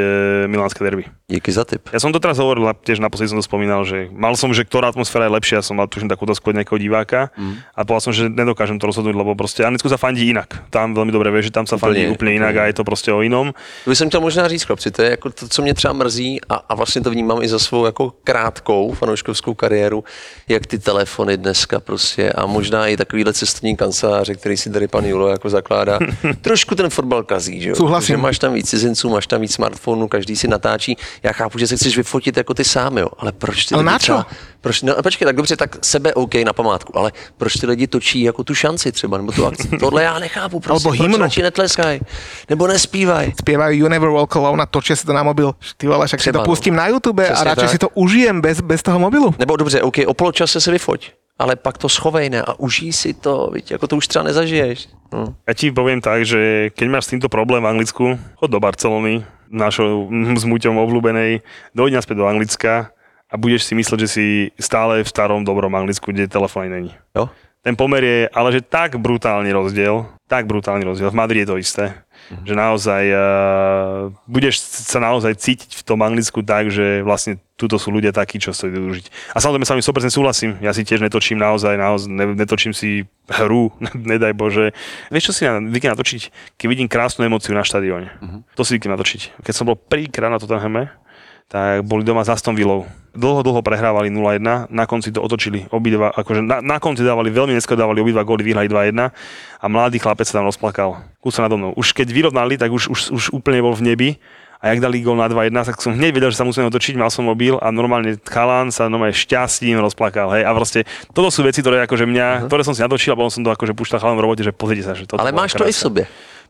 Milánske derby. Díky za tip. Ja som to teraz hovoril, a tiež naposledy som to spomínal, že mal som, že ktorá atmosféra je lepšia, som mal tuším takú dosku od nejakého diváka Mm. a povedal som, že nedokážem to rozhodnúť, lebo proste Anglicku sa fandí inak. Tam veľmi dobre vieš, že tam sa fandí Úplne, úplne inak a je to proste o inom. To bych chtěl možná říct, chlapci, to je jako to, co mě třeba mrzí a, a vlastně to vnímám i za svou jako krátkou fanouškovskou kariéru, jak ty telefony dneska prostě a možná i takovýhle cestovní kanceláře, který si tady pan Julo jako zakládá, [LAUGHS] trošku ten fotbal kazí, že jo? Souhlasím. Že máš tam víc cizinců, máš tam víc smartphonů, každý si natáčí. Já chápu, že se chceš vyfotit jako ty sám, jo, ale proč ty Ale lidi třeba, proč, no, počkej, tak dobře, tak sebe OK na památku, ale proč ty lidi točí jako tu šanci třeba, nebo tu akci? [LAUGHS] Tohle já nechápu, prostě, proč hymnu. radši netleskaj, nebo nespívaj. Spievajú You Never Walk Alone a točia si to na mobil. Ty vole, však si Třeba, to no. pustím na YouTube a Přesně radšej tak. si to užijem bez, bez toho mobilu. Nebo dobře, OK, o poločase se vyfoť, ale pak to schovej ne a užij si to, viď, jako to už třeba nezažiješ. No. Ja ti poviem tak, že keď máš s týmto problém v Anglicku, chod do Barcelony, našou mm, s Muťom obľúbenej, dojď naspäť do Anglicka a budeš si mysleť, že si stále v starom dobrom Anglicku, kde telefóny není. Jo? Ten pomer je, ale že tak brutálny rozdiel, tak brutálny rozdiel. V Madride je to isté. Mhm. Že naozaj uh, budeš sa naozaj cítiť v tom Anglicku tak, že vlastne tuto sú ľudia takí, čo sa idú užiť. A samozrejme s vami 100% súhlasím. Ja si tiež netočím naozaj, naozaj ne, netočím si hru, [LAUGHS] nedaj Bože. Vieš, čo si na, zvyknem natočiť? Keď vidím krásnu emóciu na štadióne. Mhm. To si zvyknem natočiť. Keď som bol prvýkrát na Tottenhame, tak boli doma s Aston Villou. Dlho, dlho prehrávali 0-1, na konci to otočili obidva, akože na, na konci dávali veľmi neskôr dávali obidva góly, vyhrali 2-1 a mladý chlapec sa tam rozplakal. Kúsa nado mnou. Už keď vyrovnali, tak už, už, už úplne bol v nebi a jak dali gól na 2-1, tak som hneď vedel, že sa musím otočiť, mal som mobil a normálne chalán sa normálne šťastím rozplakal. Hej. A proste toto sú veci, ktoré akože mňa, ktoré som si natočil a potom som to akože púšťal chalám v robote, že pozrite sa, že toto Ale máš to i v sobě.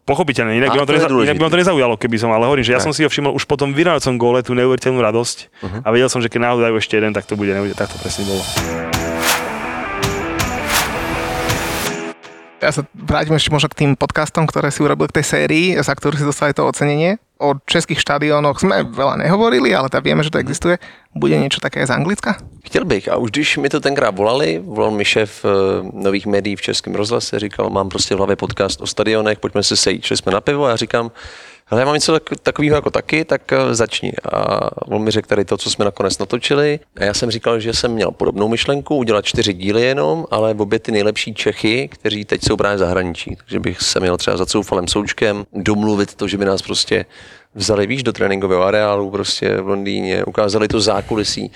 Pochopiteľne, inak A by, ma to neza- inak by ma to nezaujalo, keby som, ale hovorím, že ja Tak. som si ho všimol už potom vyhrávacom góle tú neuveriteľnú radosť Mhm. a vedel som, že keď náhodou dajú ešte jeden, tak to bude neuveriteľné, tak to presne bolo. Ja sa vrátim ešte možno k tým podcastom, ktoré si urobil k tej sérii, za ktorú si dostali to ocenenie. O českých štadiónoch sme veľa nehovorili, ale tak vieme, že to existuje. Bude niečo také z Anglicka? Chtěl bych a už když mi to tenkrát volali, volal mi šéf eh, nových médií v Českém rozhlase, říkal, mám prostě v hlavě podcast o stadionech, pojďme se sejít. Šli jsme na pivo a já říkám, ale já mám něco tak, takového jako taky, tak eh, začni. A on mi řekl tady to, co jsme nakonec natočili. A já jsem říkal, že jsem měl podobnou myšlenku, udělat čtyři díly jenom, ale obě ty nejlepší Čechy, kteří teď jsou právě v zahraničí. Takže bych se měl třeba za Coufalem Součkem domluvit to, že by nás prostě vzali, víš, do tréninkového areálu prostě v Londýně, ukázali to zákulisí.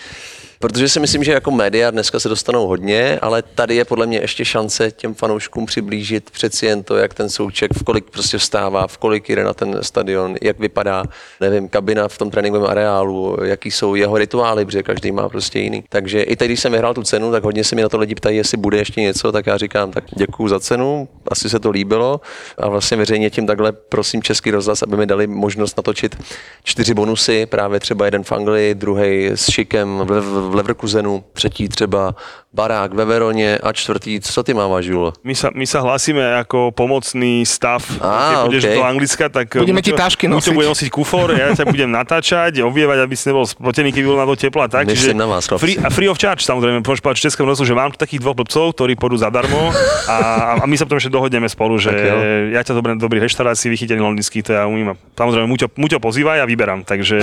Protože si myslím, že jako média dneska se dostanou hodně, ale tady je podle mě ještě šance těm fanouškům přiblížit přeci jen to, jak ten souček, v kolik prostě vstává, v kolik jde na ten stadion, jak vypadá, nevím, kabina v tom tréninkovém areálu, jaký jsou jeho rituály, protože každý má prostě jiný. Takže i teď, když jsem vyhrál tu cenu, tak hodně se mi na to lidi ptají, jestli bude ještě něco, tak já říkám, tak děkuju za cenu, asi se to líbilo a vlastně veřejně tím takhle prosím Český rozhlas, aby mi dali možnost natočit čtyři bonusy, právě třeba jeden v Anglii, druhý s Šikem v, v Leverkusenu, třetí třeba barák ve Veroně a čtvrtý, co ty máváš, Julo? My sa, my sa hlásime ako pomocný stav. Keď budeš okej. do Anglicka, tak Budeme ti tašky Muťo nosiť. bude nosiť kufor, ja ťa budem natáčať, ovievať, aby si nebol spotený, keby bol na to teplo a tak. Myslím na vás, free, a free of charge, samozrejme, môžeš povedať v Českom rozhlasu, že mám tu takých dvoch blbcov, ktorí pôjdu zadarmo [LAUGHS] a, a my sa potom ešte dohodneme spolu, že Tak jo. ja ťa dobre, dobrý reštaurácii, vychytený londýnsky, to ja umím. A Samozrejme, Muťo, Muťo pozýva, ja vyberám. Takže,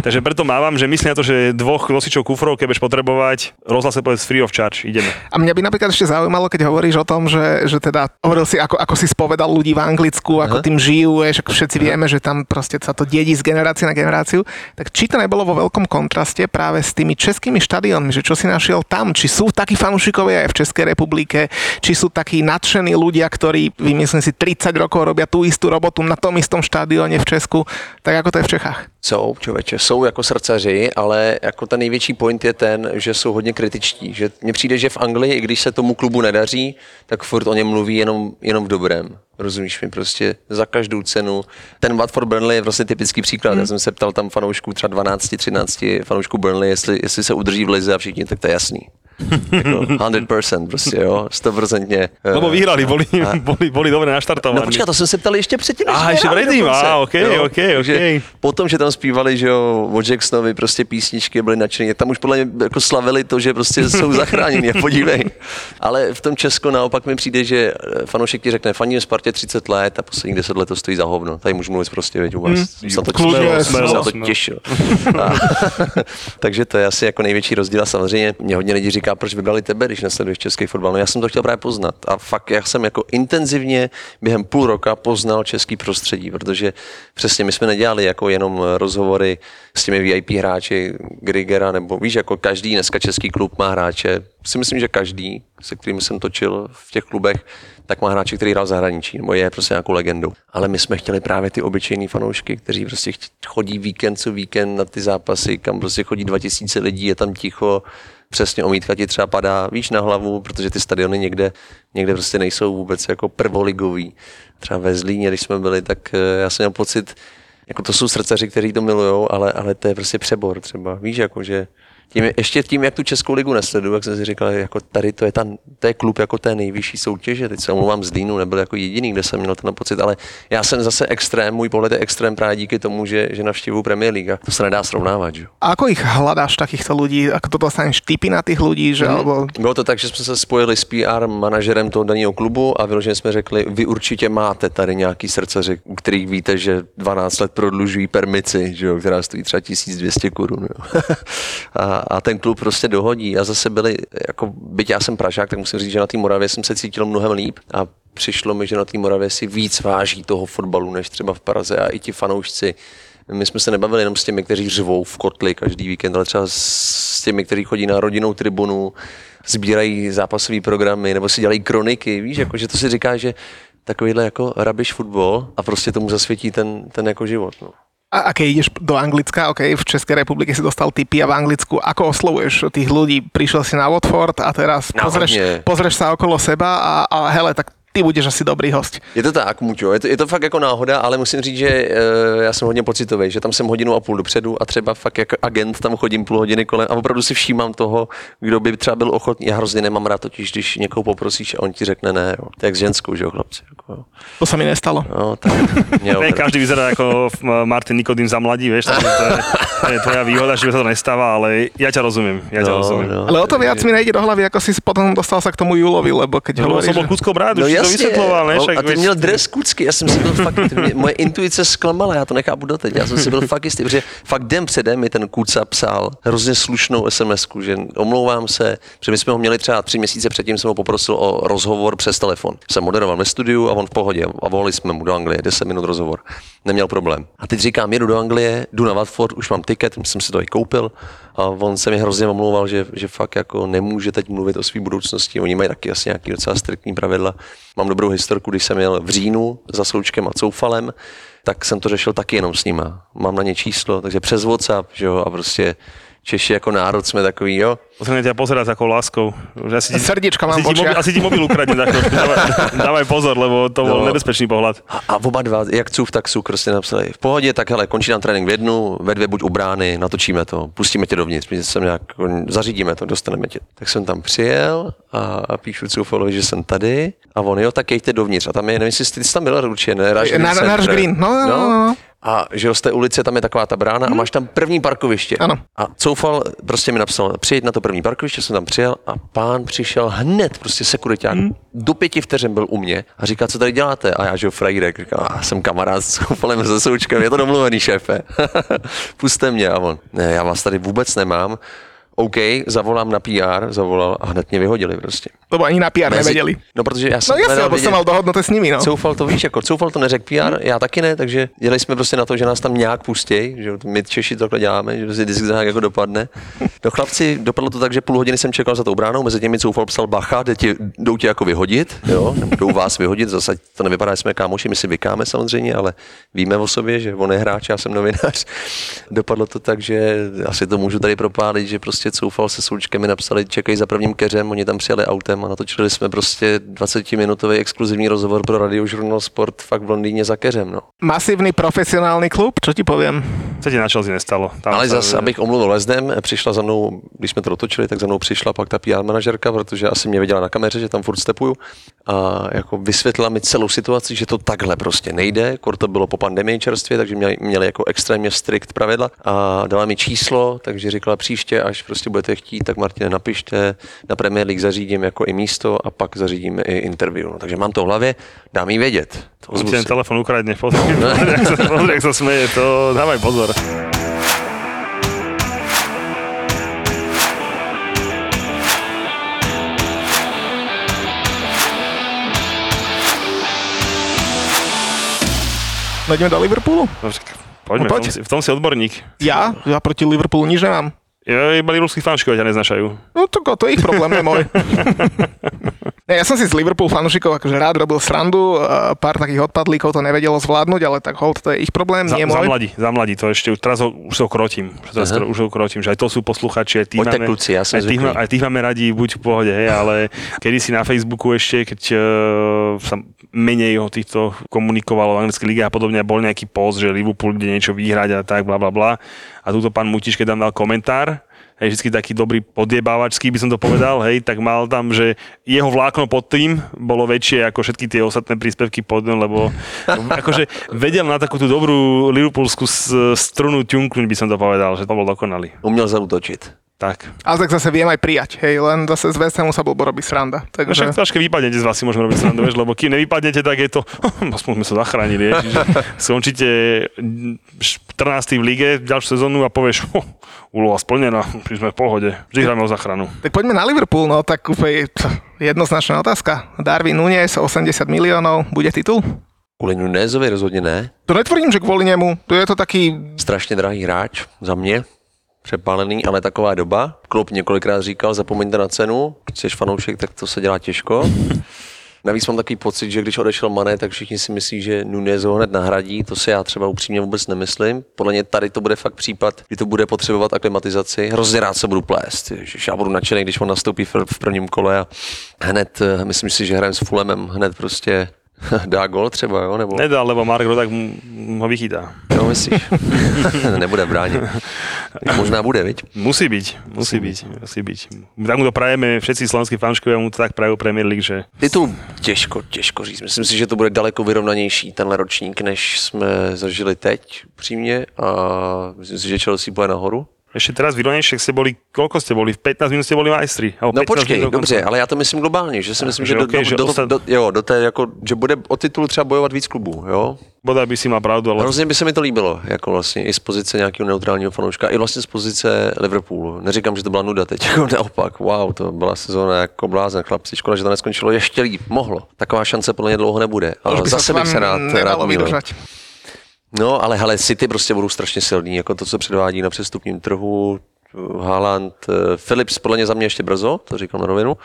takže preto mávam, že myslím na to, že dvoch nosičov kufrov, budeš potrebovať, rozhlase povedz free of charge, ideme. A mňa by napríklad ešte zaujímalo, keď hovoríš o tom, že, že teda hovoril si, ako, ako si spovedal ľudí v Anglicku, ako Aha. tým žijú, vieš, ako všetci vieme, že tam proste sa to dedí z generácie na generáciu. Tak či to nebolo vo veľkom kontraste práve s tými českými štadiónmi, že čo si našiel tam? Či sú takí fanúšikovia aj v Českej republike? Či sú takí nadšení ľudia, ktorí, vymyslím si, 30 rokov robia tú istú robotu na tom istom štadióne v Česku, tak ako to je v Čechách? Jsou, člověče, jsou jako srdcaři, ale jako ten největší point je ten, že jsou hodně kritičtí. Že mně přijde, že v Anglii, i když se tomu klubu nedaří, tak furt o něm mluví jenom, jenom v dobrém. Rozumíš mi prostě za každou cenu. Ten Watford Burnley je prostě typický příklad. Já jsem se ptal tam fanoušků třeba 12, 13 fanoušků Burnley, jestli, jestli se udrží v lize a všichni, tak to je jasný. Jako 100% prostě, jo, 100%. Lebo eh, vyhrali, boli, a- [LAUGHS] boli, boli dobre naštartovaní. No počkej, to jsem se ptal ještě předtím. než Aha, ještě předtím, á, okej, Jo, okej, takže okej. Potom, že tam zpívali, že jo, od Jacksonovi prostě písničky byly nadšení, tam už podle mě jako slavili to, že prostě jsou [LAUGHS] zachráněni, a podívej. Ale v tom Česku naopak mi přijde, že eh, fanoušek ti řekne, faním Spartě 30 let a posledních 10 let to stojí za hovno. Tady můžu mluvit prostě, věď, u vás. Jsem to těšil, jsem se smelo, to smelo. těšil. A, [LAUGHS] takže to je asi jako největší rozdíl a samozřejmě mě hodně lidí říká, proč vybrali tebe, když nesleduješ český fotbal. No já jsem to chtěl právě poznat a fakt já jsem jako intenzivně během půl roka poznal český prostředí, protože přesně my jsme nedělali jako jenom rozhovory s těmi VIP hráči Grigera, nebo víš, jako každý dneska český klub má hráče, si myslím, že každý, se kterým jsem točil v těch klubech, tak má hráče, který hrál zahraničí, nebo je prostě nějakou legendou. Ale my jsme chtěli právě ty obyčejní fanoušky, kteří prostě chodí víkend co víkend na ty zápasy, kam prostě chodí 2000 lidí, je tam ticho, přesně omítka ti třeba padá, víš, na hlavu, protože ty stadiony někde, někde prostě nejsou vůbec jako prvoligový. Třeba ve Zlíně, když jsme byli, tak eh, já jsem měl pocit, jako to jsou srdcaři, kteří to milujou, ale, ale to je prostě přebor třeba. Víš, jako že tím, ještě tím, jak tu Českou ligu nesleduju, jak jsem si říkal, jako tady to je, ta, to je klub jako té nejvyšší soutěže. Teď se omlouvám z Dýnu, nebyl jako jediný, kde jsem měl ten pocit, ale já jsem zase extrém, můj pohled je extrém právě díky tomu, že, že navštěvuju Premier League. A to se nedá srovnávat. Že? A ako ich hľadáš takýchto ľudí? Ako to dostaneš tipy na tých ľudí? Že, alebo... Bylo to tak, že jsme se spojili s PR manažerem toho daného klubu a vyloženě jsme řekli, vy určitě máte tady nějaký srdcaři, u kterých víte, že 12 let prodlužují permici, že jo, která stojí třeba 1200 korun. jo. [LAUGHS] a, a, ten klub prostě dohodí. A zase byli, jako, byť já jsem Pražák, tak musím říct, že na té Moravě jsem se cítil mnohem líp a přišlo mi, že na té Moravě si víc váží toho fotbalu, než třeba v Praze a i ti fanoušci. My jsme se nebavili jenom s těmi, kteří řvou v kotli každý víkend, ale třeba s těmi, kteří chodí na rodinnou tribunu, sbírají zápasové programy nebo si dělají kroniky, víš, jako, že to si říká, že takovýhle jako rabiš fotbal a prostě tomu zasvětí ten, ten jako život. No. A, keď ideš do Anglicka, ok, v Českej republike si dostal tipy a v Anglicku, ako oslovuješ tých ľudí? Prišiel si na Watford a teraz No, pozrieš, pozrieš sa okolo seba a, a hele, tak ty budeš asi dobrý host. Je to tak, Muťo, je to, je to fakt jako náhoda, ale musím říct, že e, já jsem hodně pocitový, že tam jsem hodinu a půl dopředu a třeba fakt jako agent tam chodím půl hodiny kolem a opravdu si všímám toho, kdo by třeba byl ochotný. Já hrozně nemám rád totiž, když někoho poprosíš a on ti řekne ne, jo. Jak s ženskou, že jo, chlapci. Jako, jo. To sa mi nestalo. No, tak mě Ne, každý vyzerá ako f- Martin Nikodým za mladí, vieš, takže to je, to je tvoja výhoda, že sa to nestáva, ale ja ťa rozumiem, ja ťa No, rozumiem. no. Ale o to viac mi nejde do hlavy, ako si potom dostal sa k tomu Julovi, lebo keď No, hovoríš, som bol že... To jasně, vysvetloval, ne? no, a ty měl dres kucky, já jsem si byl fakt, mě, moje intuice zklamala, já to nechápu doteď, já jsem si byl fakt jistý, protože fakt den předem mi ten Kuca psal hrozně slušnou sms že omlouvám se, protože my jsme ho měli třeba tři měsíce předtím, jsem ho poprosil o rozhovor přes telefon. Jsem moderoval ve studiu a on v pohodě a volali jsme mu do Anglie, 10 minut rozhovor, neměl problém. A teď říkám, jedu do Anglie, jdu na Watford, už mám tiket, jsem si to i koupil a on se mi hrozně omlouval, že, že fakt jako nemůže teď mluvit o své budoucnosti. Oni mají taky asi nějaký docela striktní pravidla. Mám dobrou historku, když jsem jel v říjnu za Sloučkem a Coufalem, tak jsem to řešil taky jenom s nima. Mám na ně číslo, takže přes WhatsApp, že jo, a prostě Češi jako národ jsme takový, jo. Musím ťa pozerať s takou láskou. Asi ti, Srdiečka mám asi, ti mobil, asi ti mobil ukradne chvíľku. Dávaj, [LAUGHS] dávaj pozor, lebo to bol No. nebezpečný pohľad. A, a oba dva, jak Cův, tak Suk, prostě napsali, v pohodě, tak hele, končí nám trénink v jednu, ve dvě buď u brány, natočíme to, pustíme tě dovnitř, my sem nějak, zařídíme to, dostaneme tě. Tak jsem tam přijel a, a píšu Coufalovi, že jsem tady a on, jo, tak jejte dovnitř. A tam je, nevím, jestli jsi, ty jsi tam byl určitě, ne? Rush Green Na- na Center. Rush Green, no, no, no, no. A že jo, z té ulice tam je taková ta brána a máš tam první parkoviště. Ano. A Coufal prostě mi napsal, přijeď na to první parkoviště, jsem tam přijel a pán přišel hned, prostě sekuriták. Hmm. Do pěti vteřin byl u mě a říká, co tady děláte? A já, že jo, Frejdek, říká, a jsem kamarád s Coufalem se Součkem, je to domluvený, šéfe. [LAUGHS] Puste mě. A on, ne, já vás tady vůbec nemám. OK, zavolám na PR, zavolal a hned mě vyhodili prostě. Lebo ani na PR nevedeli. No, protože já jsem No jasne, hledal lebo vidět- som mal dohodnuté s nimi, no. Coufal to víš, jako Coufal to neřekl PR, já taky ne, takže dělali jsme prostě na to, že nás tam nějak pustěj, že my Češi to takhle děláme, že si vždycky to nějak jako dopadne. No chlapci, dopadlo to tak, že půl hodiny jsem čekal za tou bránou, mezi těmi Coufal psal bacha, jde tě, jdou tě jako vyhodit, jo, nebo jdou vás vyhodit, zase to nevypadá, že jsme kámoši, my si vykáme samozřejmě, ale víme o sobě, že on je hráč, já jsem novinář. [LAUGHS] Dopadlo to tak, že asi to můžu tady propálit, že prostě Coufal se Součkem mi napsali, čekej za prvním keřem, oni tam přijeli autem a natočili jsme prostě 20-minutový exkluzivní rozhovor pro radiožurnal Sport fakt v Londýně za keřem. No. Masívny profesionálny klub, čo ti poviem? Co ti na Chelsea nestalo? Tam Ale zase, abych omluvil Lezdem, přišla za mnou, když jsme to dotočili, tak za mnou přišla pak ta PR manažerka, protože asi mě viděla na kameře, že tam furt stepuju a jako vysvětlila mi celou situaci, že to takhle prostě nejde, kor to bylo po pandemii čerstvě, takže měli, měli jako extrémně strikt pravidla a dala mi číslo, takže říkala příště, až prostě budete chtít, tak Martine napište, na Premier League zařídím jako i místo a pak zařídíme i interview. No, takže mám to v hlavě, dám jí vědět. Ozvu ten telefon ukradne. Pozri, [LAUGHS] pozri, jak sa smeje. To, dávaj pozor. No ideme do Liverpoolu? Poďme, No, v, poď. tom si, v tom si odborník. Ja? Ja proti Liverpoolu nič nemám. Ja, iba liverpoolskí fanškovia ťa neznašajú. No to, to je ich problém, nie môj. [LAUGHS] ne, ja som si z Liverpool fanúšikov akože rád robil srandu, a pár takých odpadlíkov to nevedelo zvládnuť, ale tak hold, to je ich problém, Za, nie za môj. mladí, za mladí, to ešte, teraz ho, už ho krotím. Že teraz Aha. už ho krotím, že aj to sú posluchači, aj tých Poďte, máme, kluci, ja som aj, tých, aj tých máme radi, buď v pohode, hej, ale kedy si na Facebooku ešte, keď uh, sa menej o týchto komunikovalo v anglickej lige a podobne, a bol nejaký post, že Liverpool ide niečo vyhrať a tak, bla bla bla. A túto pán Mutiš, keď tam dal komentár, hej, vždycky taký dobrý podjebávačský by som to povedal, hej, tak mal tam, že jeho vlákno pod tým bolo väčšie ako všetky tie ostatné príspevky pod ňom, lebo akože vedel na takú tú dobrú liverpoolskú strunu ťunknúť, by som to povedal, že to bol dokonalý. Uměl zautočit. Tak. Ale tak zase viem aj prijať, hej, len zase z West Hamu sa blbo robí sranda. No však Takže... troške vypadnete z vás si môžeme robiť srandu, vieš, lebo kým nevypadnete, tak je to, [LAUGHS] aspoň sme sa zachránili, je, čiže [LAUGHS] skončíte 14. v lige ďalšiu sezónu a povieš, "Ho, úloha splnená, my sme v pohode, vždy hráme o záchranu. Tak poďme na Liverpool, no tak úplne jednoznačná otázka. Darwin Nunes, 80 miliónov, bude titul? Kvůli Nunézovi rozhodně ne. To netvrdím, že kvôli nemu, to je to taký strašně drahý hráč za mě, přepálený, ale taková doba. Klub několikrát říkal, zapomeňte na cenu, když jsi fanoušek, tak to se dělá těžko. [LAUGHS] Navíc mám takový pocit, že když odešel Mané, tak všichni si myslí, že Nunez ho hned nahradí. To si já třeba upřímně vůbec nemyslím. Podle mě tady to bude fakt případ, kdy to bude potřebovat aklimatizaci. Hrozně rád se budu plést. Ježiš, já budu nadšený, když on nastoupí v prvním kole a hned, eh, myslím si, že hrajem s Fulemem, hned prostě [LAUGHS] dá gol třeba, jo? Nebo... Nedá, lebo Mark Rodak mu- ho vychytá. Jo, myslíš? [LAUGHS] Nebude bránit. Možná bude, viď? Musí byť, musí byť, musí byť. Tak mu to prajeme, všetci slovenskí fanškovia mu to tak prajú Premier League, že Titul těžko, těžko říct. Myslím si, že to bude daleko vyrovnanější tenhle ročník, než jsme zažili teď, přímě. A myslím si, že Chelsea bude nahoru. Ešte teraz vyrovnejšie ste boli, koľko ste boli? V 15 minút ste boli majstri. No 15 počkej, dobře, ale já to myslím globálně, že si myslím, že že, do, okej, že do, do, do, jo, do té, jako, že bude o titul třeba bojovat víc klubů, jo? Bodaj by si mal pravdu, ale Hrozně by se mi to líbilo, jako vlastně i z pozice nějakého neutrálního fanouška, i vlastně z pozice Liverpoolu. Neříkám, že to byla nuda teď, [LAUGHS] jako naopak, wow, to byla sezóna jako blázen, chlapci, škoda, že to neskončilo ještě líp, mohlo. Taková šance podle mě dlouho nebude, ale zase bych se rád, rád. No, ale hele, City prostě budou strašně silný, jako to, co předvádí na přestupním trhu, Haaland, eh, Philips podle mě za mě ještě brzo, to říkám na rovinu.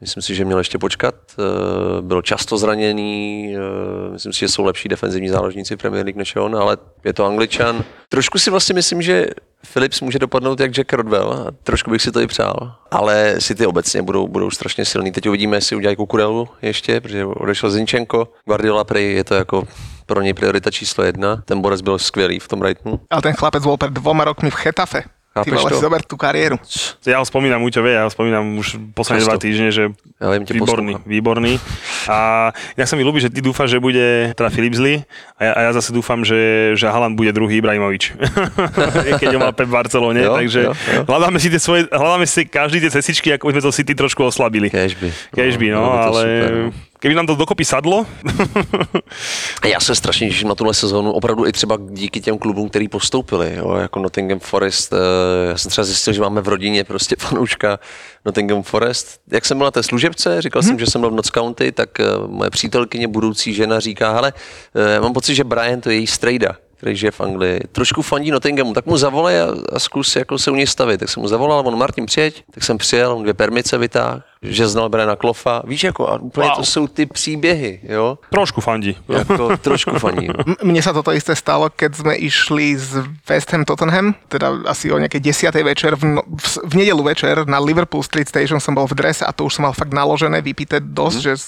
Myslím si, že měl ještě počkat. Eh, Byl často zraněný, eh, myslím si, že jsou lepší defenzivní záložníci v Premier League než on, ale je to Angličan. Trošku si vlastně myslím, že Philips může dopadnout jak Jack Rodwell a trošku bych si to i přál. Ale City obecně budou, budou strašně silný. Teď uvidíme, jestli udělají Kukurelu ještě, protože odešel Zinčenko. Guardiola prej je to jako pro něj priorita číslo jedna. Ten Borec byl skvělý v tom Brightonu. Ale ten chlapec bol pred dvoma rokmi v Chetafe. Ty Chápeš vole, to? si zober tú kariéru. Ja ho spomínam, Uťo vie, ja ho spomínam už posledné Často. dva týždne, že Ja viem, výborný, výborný. A ja sa mi ľúbi, že ty dúfaš, že bude teda Filipsli a ja, a ja zase dúfam, že, že Haaland bude druhý Ibrahimovič. [LAUGHS] Keď ho mal Pep v Barcelone, Jo, takže jo, jo. hľadáme si tie svoje, hľadáme si každý tie cestičky, ako by sme to City trošku oslabili. Kežby. Kežby, no, by to ale super, no. keby nám to dokopy sadlo, [LAUGHS] Já se strašně těším na tuhle sezónu, opravdu i třeba díky těm klubům, který postoupili, jo, jako Nottingham Forest. eh, Já jsem třeba zjistil, že máme v rodině prostě fanouška Nottingham Forest. Jak jsem byl na té služebce, říkal jsem, že jsem byl v Notts County, tak moje přítelkyně, budoucí žena říká, hele, eh, mám pocit, že Brian to je její strejda který žije v Anglii, trošku fandí Nottinghamu, tak mu zavolej a, a zkus jako se u něj stavit. Tak jsem mu zavolal, on Martin přijeď, tak jsem přijel, on dvě permice vytáhl, že znal Briana Klofa. Víš, jako a úplně Wow. to jsou ty příběhy, jo? trošku fandí. Jako trošku fandí. [LAUGHS] M- Mne sa toto isté stalo, keď sme išli z West Ham Tottenham, teda asi o nejakej 10. večer, v, no, v, v nedelu večer na Liverpool Street Station som bol v drese a to už som mal fakt naložené, vypité dosť, že s,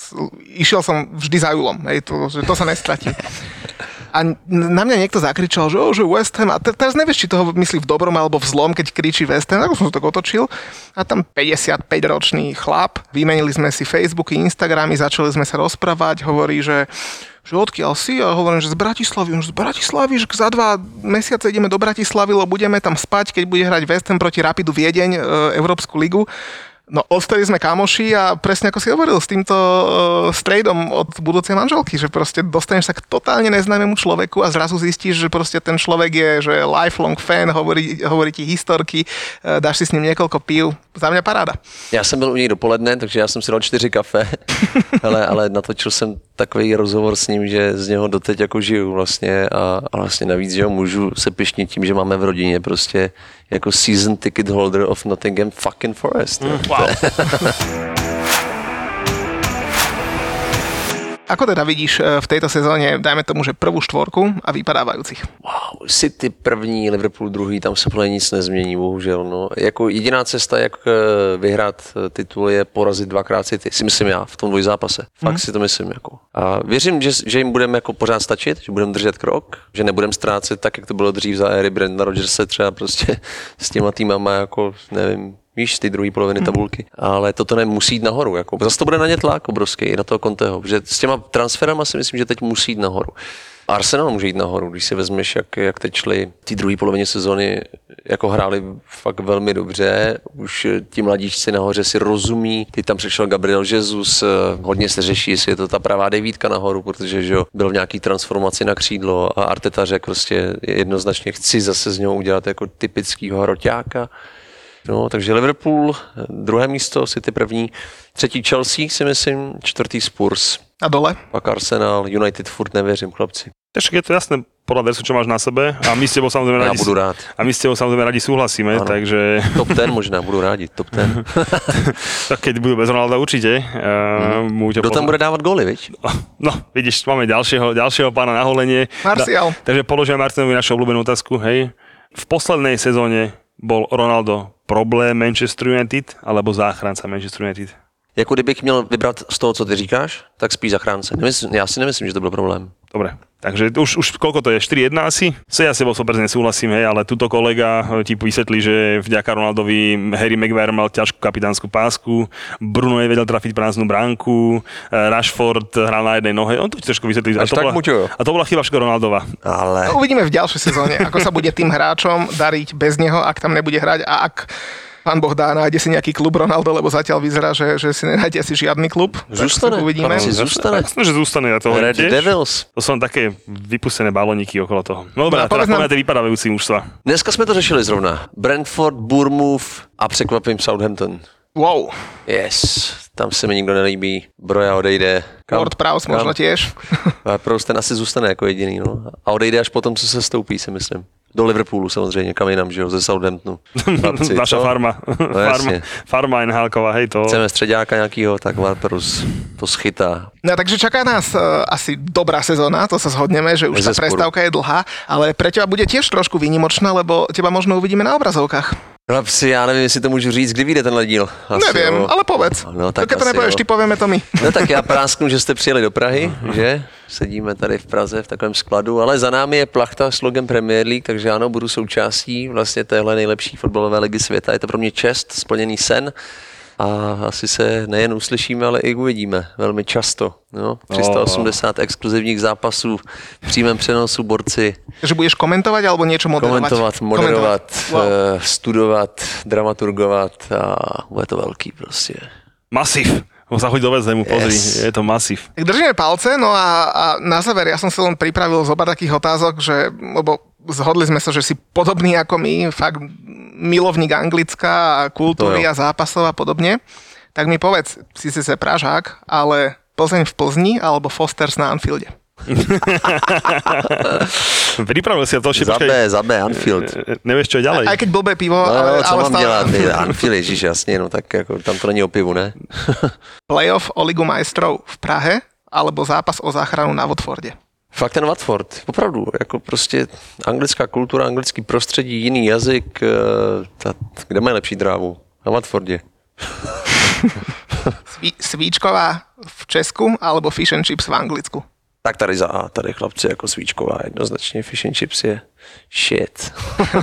išiel som vždy za Julom, hej, to, že to sa nestratí. [LAUGHS] A na mňa niekto zakričal, že, oh, že West Ham, a te, teraz nevieš, či toho myslí v dobrom alebo v zlom, keď kričí West Ham, tak som tak otočil a tam 55-ročný chlap, vymenili sme si Facebooky, Instagramy, začali sme sa rozprávať, hovorí, že že odkiaľ si? A hovorím, že z Bratislavy. On, že z Bratislavy, že za dva mesiace ideme do Bratislavy, lebo budeme tam spať, keď bude hrať West Ham proti Rapidu Viedeň, e, Európsku ligu. No, odtedy sme kamoši a presne ako si hovoril, s týmto uh, strejdom od budúcej manželky, že proste dostaneš sa k totálne neznámemu človeku a zrazu zistíš, že proste ten človek je že lifelong fan, hovorí, hovorí ti historky, uh, dáš si s ním niekoľko pív. Za mňa paráda. Já jsem byl u něj dopoledne, takže já jsem si dal čtyři kafe, [LAUGHS] ale, ale natočil jsem takový rozhovor s ním, že z něho doteď jako žiju vlastně a, a vlastně navíc, že ho můžu se pišnit tím, že máme v rodině prostě jako season ticket holder of Nottingham fucking Forest. jo. Wow. [LAUGHS] Ako teda vidíš e, v tejto sezóne, dajme tomu, že prvú štvorku a vypadávajúcich? Wow, City první, Liverpool druhý, tam se plně nic nezmění, bohužel. No. Jako jediná cesta, jak eh, vyhrát eh, titul, je porazit dvakrát City, si myslím já, v tom dvojzápase. Fakt si to myslím. Jako. A věřím, že, že jim budeme jako pořád stačit, že budeme držet krok, že nebudeme ztrácet tak, jak to bylo dřív za éry Brenda Rodgerse třeba prostě s těma týmama, jako nevím, víš, z té druhé poloviny tabulky. Ale toto nemusí jít nahoru. Jako. Zase to bude na ně tlak obrovský, na toho Conteho. Že s těma transferama si myslím, že teď musí jít nahoru. Arsenal může jít nahoru, když si vezmeš, jak, jak teď šli té druhé polovině sezóny, jako hráli fakt velmi dobře, už ti mladíčci nahoře si rozumí, teď tam přišel Gabriel Jesus, hodně se řeší, jestli je to ta pravá devítka nahoru, protože že byl v nějaký transformaci na křídlo a Arteta řekl prostě jednoznačně chci zase z něho udělat jako typického hroťáka. No, takže Liverpool, eh, druhé místo, City první, třetí Chelsea si myslím, čtvrtý Spurs, A dole? pak Arsenal, United furt nevěřím, chlapci. Takže je to jasné podľa versu, čo máš na sebe a my s tebou samozrejme Já radi, budu rád. a my s tebou samozrejme radi súhlasíme, Áno. takže Top ten možná, budu rádi, top ten. [LAUGHS] tak keď budú bez Ronalda určite. Uh, mm. Kdo tam bude dávat góly, viď? [LAUGHS] No, vidíš, máme ďalšieho, ďalšieho pána na holenie. Martial. Da, takže položím Martinovi našu obľúbenú otázku, hej. V poslednej sezóne bol Ronaldo problém Manchester United alebo záchranca Manchester United? Jako kdybych měl vybrat z toho, co ty říkáš, tak spíš zachránce. Nemysl, já si nemyslím, že to byl problém. Dobre, takže už, už koľko to je? 4-1 asi? Se ja s tebou 100% nesúhlasím, hej, ale tuto kolega eh, ti vysvetlí, že vďaka Ronaldovi Harry Maguire mal ťažkú kapitánsku pásku, Bruno nevedel trafiť prázdnu bránku, eh, Rashford hral na jednej nohe, on to ti trošku vysvetlí. A to, tak, bola, a to bola chyba všetko Ronaldova. Ale No, uvidíme v ďalšej sezóne, ako sa bude tým hráčom dariť bez neho, ak tam nebude hrať a ak pán Boh dá, nájde si nejaký klub Ronaldo, lebo zatiaľ vyzerá, že, že si nenájde asi žiadny klub. Zůstane. Tak uvidíme. Asi zůstane. Jasné, že zústane. Ja to hovorím Red. Devils. To sú také vypustené balóniky okolo toho. No dobré, No a a teraz povedz nám- na vypadávajúci mužstva. Dneska jsme to řešili zrovna. Brentford, Bournemouth a překvapím Southampton. Wow, Yes, tam se mi nikdo nelíbí. Broja odejde. Kam? Lord Prowse možno tiež. [LAUGHS] A Proust ten asi zůstane jako jediný, no. A odejde až potom, co se stoupí, si myslím. Do Liverpoolu samozřejmě, kam jinam, že jo, ze Southamptonu. [LAUGHS] Chlapci, Naša co? farma. No farma, jasně. farma NHLková, hej, to... Chceme středáka nějakýho, tak Varperus to schytá. No takže čaká nás uh, asi dobrá sezóna, to sa zhodneme, že už Bezesporu. prestávka je dlhá, ale pre teba bude tiež trošku výnimočná, lebo teba možno uvidíme na obrazovkách. Chlapci, já nevím, jestli to můžu říct, kdy vyjde tenhle díl. Asi, Neviem, jo. ale povedz. No, tak Keď to jo. ty povieme to my. No tak já [LAUGHS] prásknu, že jste přijeli do Prahy, že? Sedíme tady v Praze v takovém skladu, ale za námi je plachta s logem Premier League, takže ano, budu součástí vlastně téhle nejlepší fotbalové ligy světa. Je to pro mě čest, splněný sen a asi se nejen uslyšíme, ale i uvidíme velmi často. No, 380 exkluzivních zápasů v přímém přenosu borci Že budeš komentovať alebo niečo moderovať? komentovat, moderovat, Wow. eh, studovat, dramaturgovat a bude to velký prostě. Masív. Ho sa chodí do Vezemu, pozri, Yes. je to masív. Tak držíme palce, no a, a na záver ja som si len pripravil zo pár takých otázok, že, lebo zhodli sme sa, že si podobný ako my, fakt milovník anglická a kultúry a zápasov a podobne. Tak mi povedz, si si se Pražák, ale Plzeň v Plzni alebo Fosters na Anfielde? [LAUGHS] Pripravil si to, Za B, za B, Anfield. E, Nevieš, čo je ďalej? Aj keď blbé pivo, No, ale, no, co ale mám stále dělat? Je [LAUGHS] Anfield, ježíš, jasně, no tak jako, tam to není o pivu, ne? [LAUGHS] playoff o Ligu majstrov v Prahe alebo zápas o záchranu na Watforde. Fakt ten Watford, opravdu, jako prostě anglická kultura, anglický prostředí, jiný jazyk, eh, ta, kde mají lepší drávu? Na Watfordě. Sví, svíčková v Česku alebo fish and chips v Anglicku? Tak tady za A, tady chlapci jako svíčková, jednoznačně fish and chips je shit.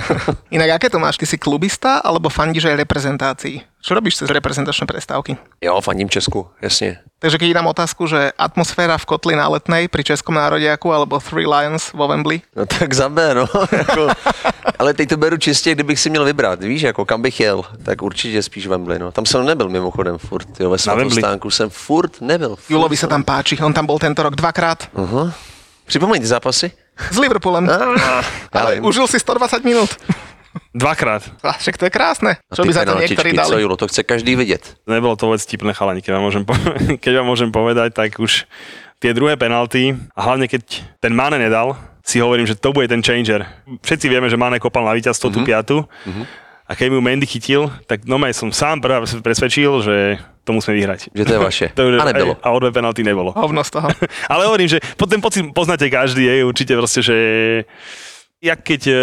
[LAUGHS] Inak aké to máš? Ty si klubista alebo fandíš aj reprezentácii? Čo robíš cez reprezentačné prestávky? Jo, fandím Česku, jasně. Takže keď dám otázku, že atmosféra v kotli na letnej pri Českom národiaku alebo Three Lions vo Wembley, No tak za B, no. [LAUGHS] jako, ale teď to beru čistě, kdybych si měl vybrat, víš, jako kam bych jel, tak určitě spíš Wembley, no. Tam jsem nebyl mimochodem furt, jo, ve svatostánku jsem furt nebyl. Furt. Julovi sa tam páči, on tam bol tento rok dvakrát Uh-huh. Připomeň ty zápasy. s Liverpoolem, ale vím. užil si 120 minút. Dvakrát. A však to je krásne. Čo by za to niektorí penaltičky, co dali? Julo, to chce každý vidět. Nebolo to vôbec tipné chalani, keď vám môžem, po- [LAUGHS] keď vám môžem povedať, tak už tie druhé penalty, a hlavne keď ten Mane nedal, si hovorím, že to bude ten changer. Všetci vieme, že Mane kopal na víťazstvo tú piatu. A keď mu Mendy chytil, tak no som sám prvá presvedčil, že to musíme vyhrať. Že to je vaše. [LAUGHS] To už- A nebylo. A o dve penalty nebolo. Hovno z toho. [LAUGHS] Ale hovorím, že po- ten pocit poznáte každý, je určite proste, že jak keď e,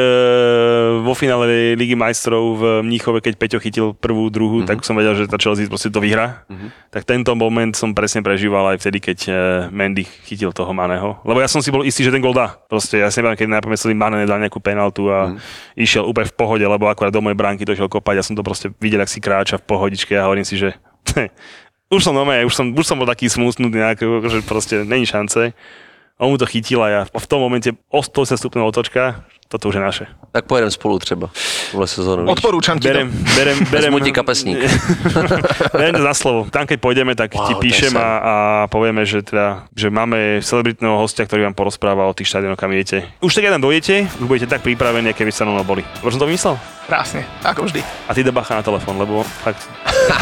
vo finále Ligy majstrov v Mníchove, keď Peťo chytil prvú, druhú, mm-hmm. tak som vedel, že tá Chelsea proste to vyhrá. Mm-hmm. Tak tento moment som presne prežíval aj vtedy, keď e, Mendy chytil toho Maného. Lebo ja som si bol istý, že ten gol dá. Proste ja si neviem, keď najprv mysleli, Mane nedal nejakú penaltu a mm-hmm. išiel úplne v pohode, lebo akurát do mojej bránky došiel kopať. Ja som to proste videl, ak si kráča v pohodičke a hovorím si, že [LAUGHS] už som nové, už som, už som bol taký nejak, že proste není šance. On mu to chytil a ja v tom momente o 180 stupňov otočka, toto už je naše. Tak pojedem spolu třeba. Tuhle sezónu. Odporúčam ti Berem, to. berem, berem. [LAUGHS] Vezmu ti kapesník. [LAUGHS] berem to za slovo. Tam, keď pôjdeme, tak Wow, ti píšem a, a, povieme, že, teda, že máme celebritného hostia, ktorý vám porozpráva o tých štadionoch, kam idete. Už tak jeden dojdete, už budete tak pripravení, aké by sa rovno boli. Už som to vymyslel? Krásne, ako vždy. A ty debacha na telefón, lebo fakt...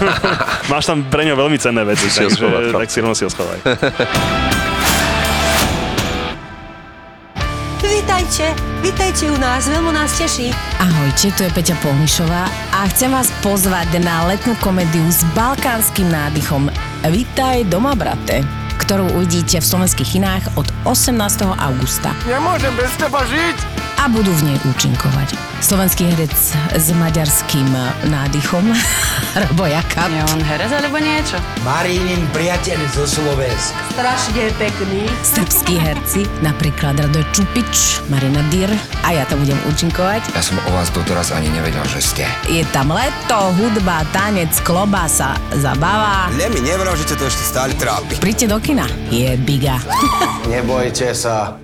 [LAUGHS] máš tam pre ňo veľmi cenné veci, Si takže tak si rovno si ho schovaj. Vítajte, vítajte u nás, veľmi nás teší. Ahojte, tu je Peťa Polnišová a chcem vás pozvať na letnú komédiu s balkánskym nádychom Vítaj doma, brate ktorú uvidíte v slovenských kinách od 18. augusta. Nemôžem bez teba žiť! A budú v nej účinkovať. Slovenský herec s maďarským nádychom, [LAUGHS] Robo Jakab. Je on herec alebo niečo? Marínin priateľ zo Slovenska. Strašne pekný. Srbskí herci, napríklad Radoj Čupič, Marina Dyr a ja tam budem účinkovať. Ja som o vás doteraz ani nevedel, že ste. Je tam leto, hudba, tanec, klobása, zabava. Le mi nevral, že ťa to ešte stále trápi. Príďte do kina. Je biga. [LAUGHS] Nebojte sa,